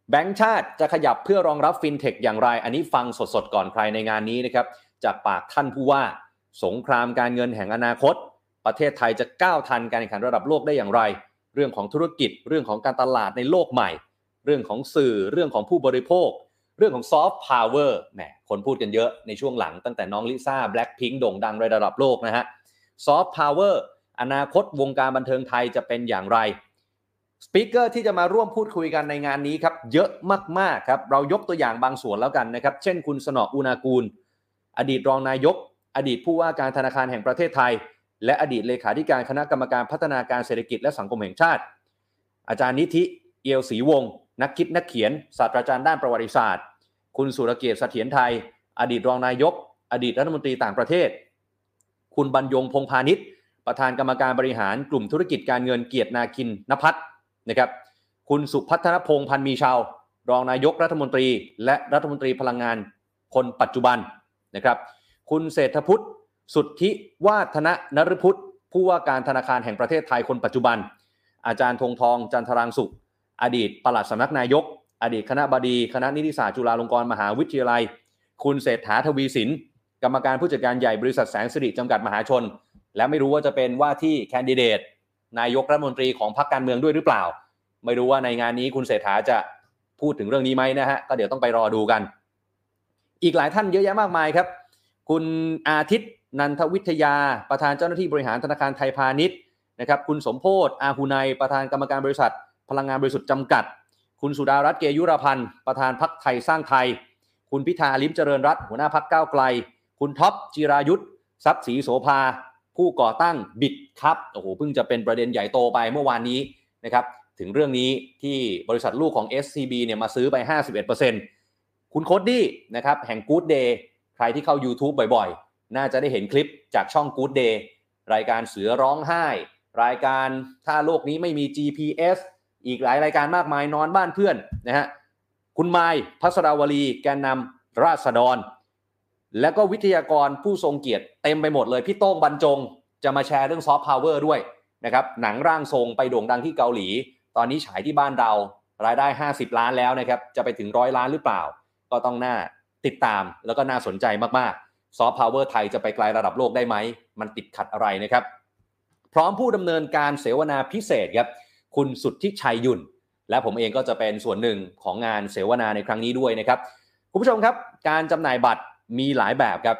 แบงก์ชาติจะขยับเพื่อรองรับฟินเทคอย่างไร อันนี้ฟังสดๆก่อนใครในงานนี้นะครับจากปากท่านผู้ว่าสงครามการเงินแห่งอนาคต ประเทศไทยจะก้าวทันการแข่งขันระดับโลกได้อย่างไร เรื่องของธุรกิจ เรื่องของการตลาดในโลกใหม่ เรื่องของสื่อเรื่องของผู้บริโภค เรื่องของซอฟต์พาวเวอร์แหมคนพูดกันเยอะในช่วงหลังตั้งแต่น้องลิซ่าแบล็คพิงค์โด่งดังระดับโลกนะฮะ ซอฟต์พาวเวอร์อนาคตวงการบันเทิงไทยจะเป็นอย่างไร speaker ที่จะมาร่วมพูดคุยกันในงานนี้ครับ เยอะมากๆครับ เรายกตัวอย่างบางส่วนแล้วกันนะครับ เช่นคุณเสนาะ อูนากูล อดีตรองนายก อดีตผู้ว่าการธนาคารแห่งประเทศไทย และอดีตเลขาธิการคณะกรรมการพัฒนาการเศรษฐกิจและสังคมแห่งชาติ อาจารย์นิธิเอียวศรีวงศ์นักคิดนักเขียน ศาสตราจารย์ด้านประวัติศาสตร์ คุณสุรเกียรติเสถียรไทย อดีตรองนายก อดีตรัฐมนตรีต่างประเทศ คุณบรรยงพงพาณิชย์ ประธานกรรมการบริหารกลุ่มธุรกิจการเงินเกียรตินาคินนภัทรนะครับ คุณสุพัฒนพงพันมีชาว รองนายกรัฐมนตรี และรัฐมนตรีพลังงานคนปัจจุบันนะครับ คุณเศรษฐพุทธสุทธิวาฒนนรพุทธผู้ว่าการธนาคารแห่งประเทศไทยคนปัจจุบัน อาจารย์ธงทองจันทรางสุข อดีตปลัดสำนักนายก อดีตคณะบดี คณะนิติศาสตร์จุฬาลงกรณ์มหาวิทยาลัย คุณเศรษฐาทวีสิน กรรมการผู้จัดการใหญ่บริษัทแสงสิริจำกัดมหาชน และไม่รู้ว่าจะเป็นว่าที่แคนดิเดต นายกรัฐมนตรีของพรรคการเมืองด้วยหรือเปล่า ไม่รู้ว่าในงานนี้คุณเศรษฐาจะพูดถึงเรื่องนี้ไหมนะฮะก็เดี๋ยวต้องไปรอดูกัน อีกหลายท่านเยอะแยะมากมายครับ คุณอาทิตย์นันทวิทยาประธานเจ้าหน้าที่บริหารธนาคารไทยพาณิชย์นะครับคุณสมโพศอาหุไนประธานกรรมการบริษัท พลังงานบริสุทธิ์จำกัด คุณสุดารัตน์เกยุราพันธุ์ประธานพรรคไทยสร้างไทย คุณพิธาลิมเจริญรัตน์หัวหน้าพรรคก้าวไกล คุณท็อปจิรายุสทรัพย์ศรีโสภาผู้ก่อตั้ง Bitkub โอ้โหเพิ่งจะเป็นประเด็นใหญ่โตไปเมื่อวานนี้นะครับถึงเรื่องนี้ที่บริษัทลูกของ SCB เนี่ยมาซื้อไป 51%คุณโคดดี้นะครับแห่ง Good Day ใครที่เข้า YouTube บ่อยๆ น่าจะได้เห็นคลิปจากช่อง Good Day รายการเสือร้องไห้ รายการถ้าโลกนี้ไม่มี GPS อีกหลายรายการมากมายนอนบ้านเพื่อนนะฮะคุณไมค์พัสราวลีแกนนำราษฎร แล้วก็วิทยากรผู้ทรงเกียรติเต็มไปหมดเลย พี่โต้งบรรจง จะมาแชร์เรื่องซอฟต์พาวเวอร์ด้วยนะครับหนังร่างทรงไปโด่งดังที่เกาหลี ตอนนี้ฉายที่บ้านเรา รายได้ 50 ล้านแล้วนะครับจะไปถึงร้อยล้านหรือเปล่า ก็ต้องน่าติดตามแล้วก็น่าสนใจมากๆซอฟต์พาวเวอร์ไทยจะไปไกลระดับโลกได้ไหม มันติดขัดอะไรนะครับ พร้อมผู้ดำเนินการเสวนาพิเศษครับคุณสุทธิชัยยุนและผมเองก็จะเป็นส่วนหนึ่งของงานเสวนาในครั้งนี้ด้วยนะครับคุณผู้ชมครับ การจำหน่ายบัตร มีหลายแบบครับ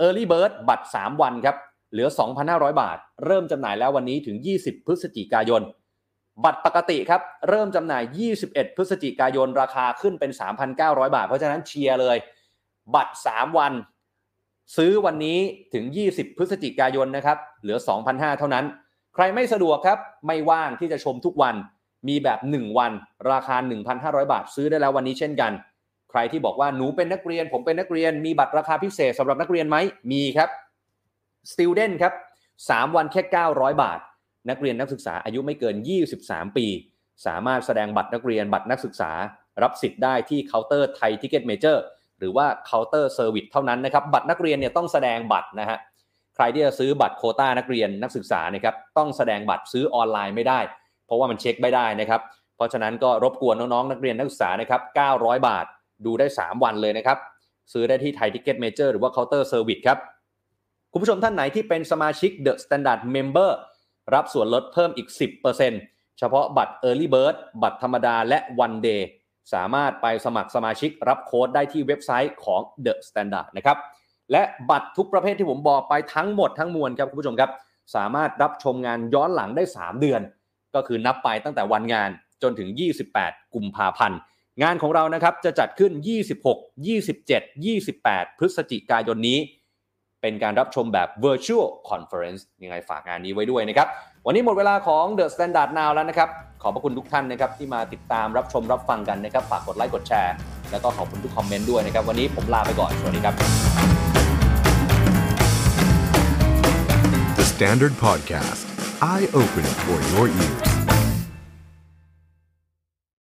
Early Bird บัตร 3 วันครับ เหลือ 2,500 บาท เริ่มจำหน่ายแล้ววันนี้ถึง 20 พฤศจิกายน บัตรปกติครับ เริ่มจำหน่าย 21 พฤศจิกายน ราคาขึ้นเป็น 3,900 บาท เพราะฉะนั้นเชียร์เลย บัตร 3 วัน ซื้อวันนี้ถึง 20 พฤศจิกายนนะครับ เหลือ 2,500 เท่านั้น ใครไม่สะดวกครับ ไม่ว่างที่จะชมทุกวัน มีแบบ 1 วัน ราคา 1,500 บาท ซื้อได้แล้ววันนี้เช่นกัน ใครที่บอกว่าหนูเป็นนักเรียน ผมเป็นนักเรียน มีบัตรราคาพิเศษสำหรับนักเรียนไหมมีครับ Student ครับ3วันแค่ 900 บาท นักเรียนนักศึกษาอายุไม่เกิน 23 ปี สามารถแสดงบัตรนักเรียนบัตรนักศึกษา รับสิทธิ์ได้ที่เคาน์เตอร์ Thai Ticket Major หรือว่าเคาน์เตอร์เซอร์วิสเท่านั้นนะครับ บัตรนักเรียนเนี่ยต้องแสดงบัตรนะฮะใครที่จะซื้อบัตรโควตานักเรียนนักศึกษานะครับต้องแสดงบัตรซื้อออนไลน์ไม่ได้ เพราะว่ามันเช็คไม่ได้นะครับ เพราะฉะนั้นก็รบกวนน้องๆนักเรียนนักศึกษานะครับ 900 บาท ดูได้ 3 วันเลยนะครับ ซื้อได้ที่ Thai Ticket Major หรือว่าเคาน์เตอร์เซอร์วิสครับ คุณผู้ชมท่านไหนที่เป็นสมาชิก The Standard Member รับส่วนลดเพิ่มอีก 10%เฉพาะบัตร Early Bird บัตรธรรมดาและ One Day สามารถไปสมัครสมาชิกรับโค้ดได้ที่เว็บไซต์ของ The Standard นะครับ และบัตรทุกประเภทที่ผมบอกไปทั้งหมดทั้งมวลครับคุณผู้ชมครับ สามารถรับชมงานย้อนหลังได้ 3 เดือน ก็คือนับไปตั้งแต่วันงานจนถึง 28 กุมภาพันธ์ งานของเรานะครับจะจัดขึ้น 26 27 28 พฤศจิกายนนี้ เป็นการรับชมแบบ virtual conference ยังไงฝากงานนี้ไว้ด้วยนะครับ วันนี้หมดเวลาของ The Standard Now แล้วนะครับ ขอบพระคุณทุกท่านนะครับที่มาติดตามรับชมรับฟังกันนะครับ ฝากกดไลค์กดแชร์ แล้วก็ขอบคุณทุกคอมเมนต์ด้วยนะครับ วันนี้ผมลาไปก่อน สวัสดีครับ The Standard Podcast, eye Open for your ears.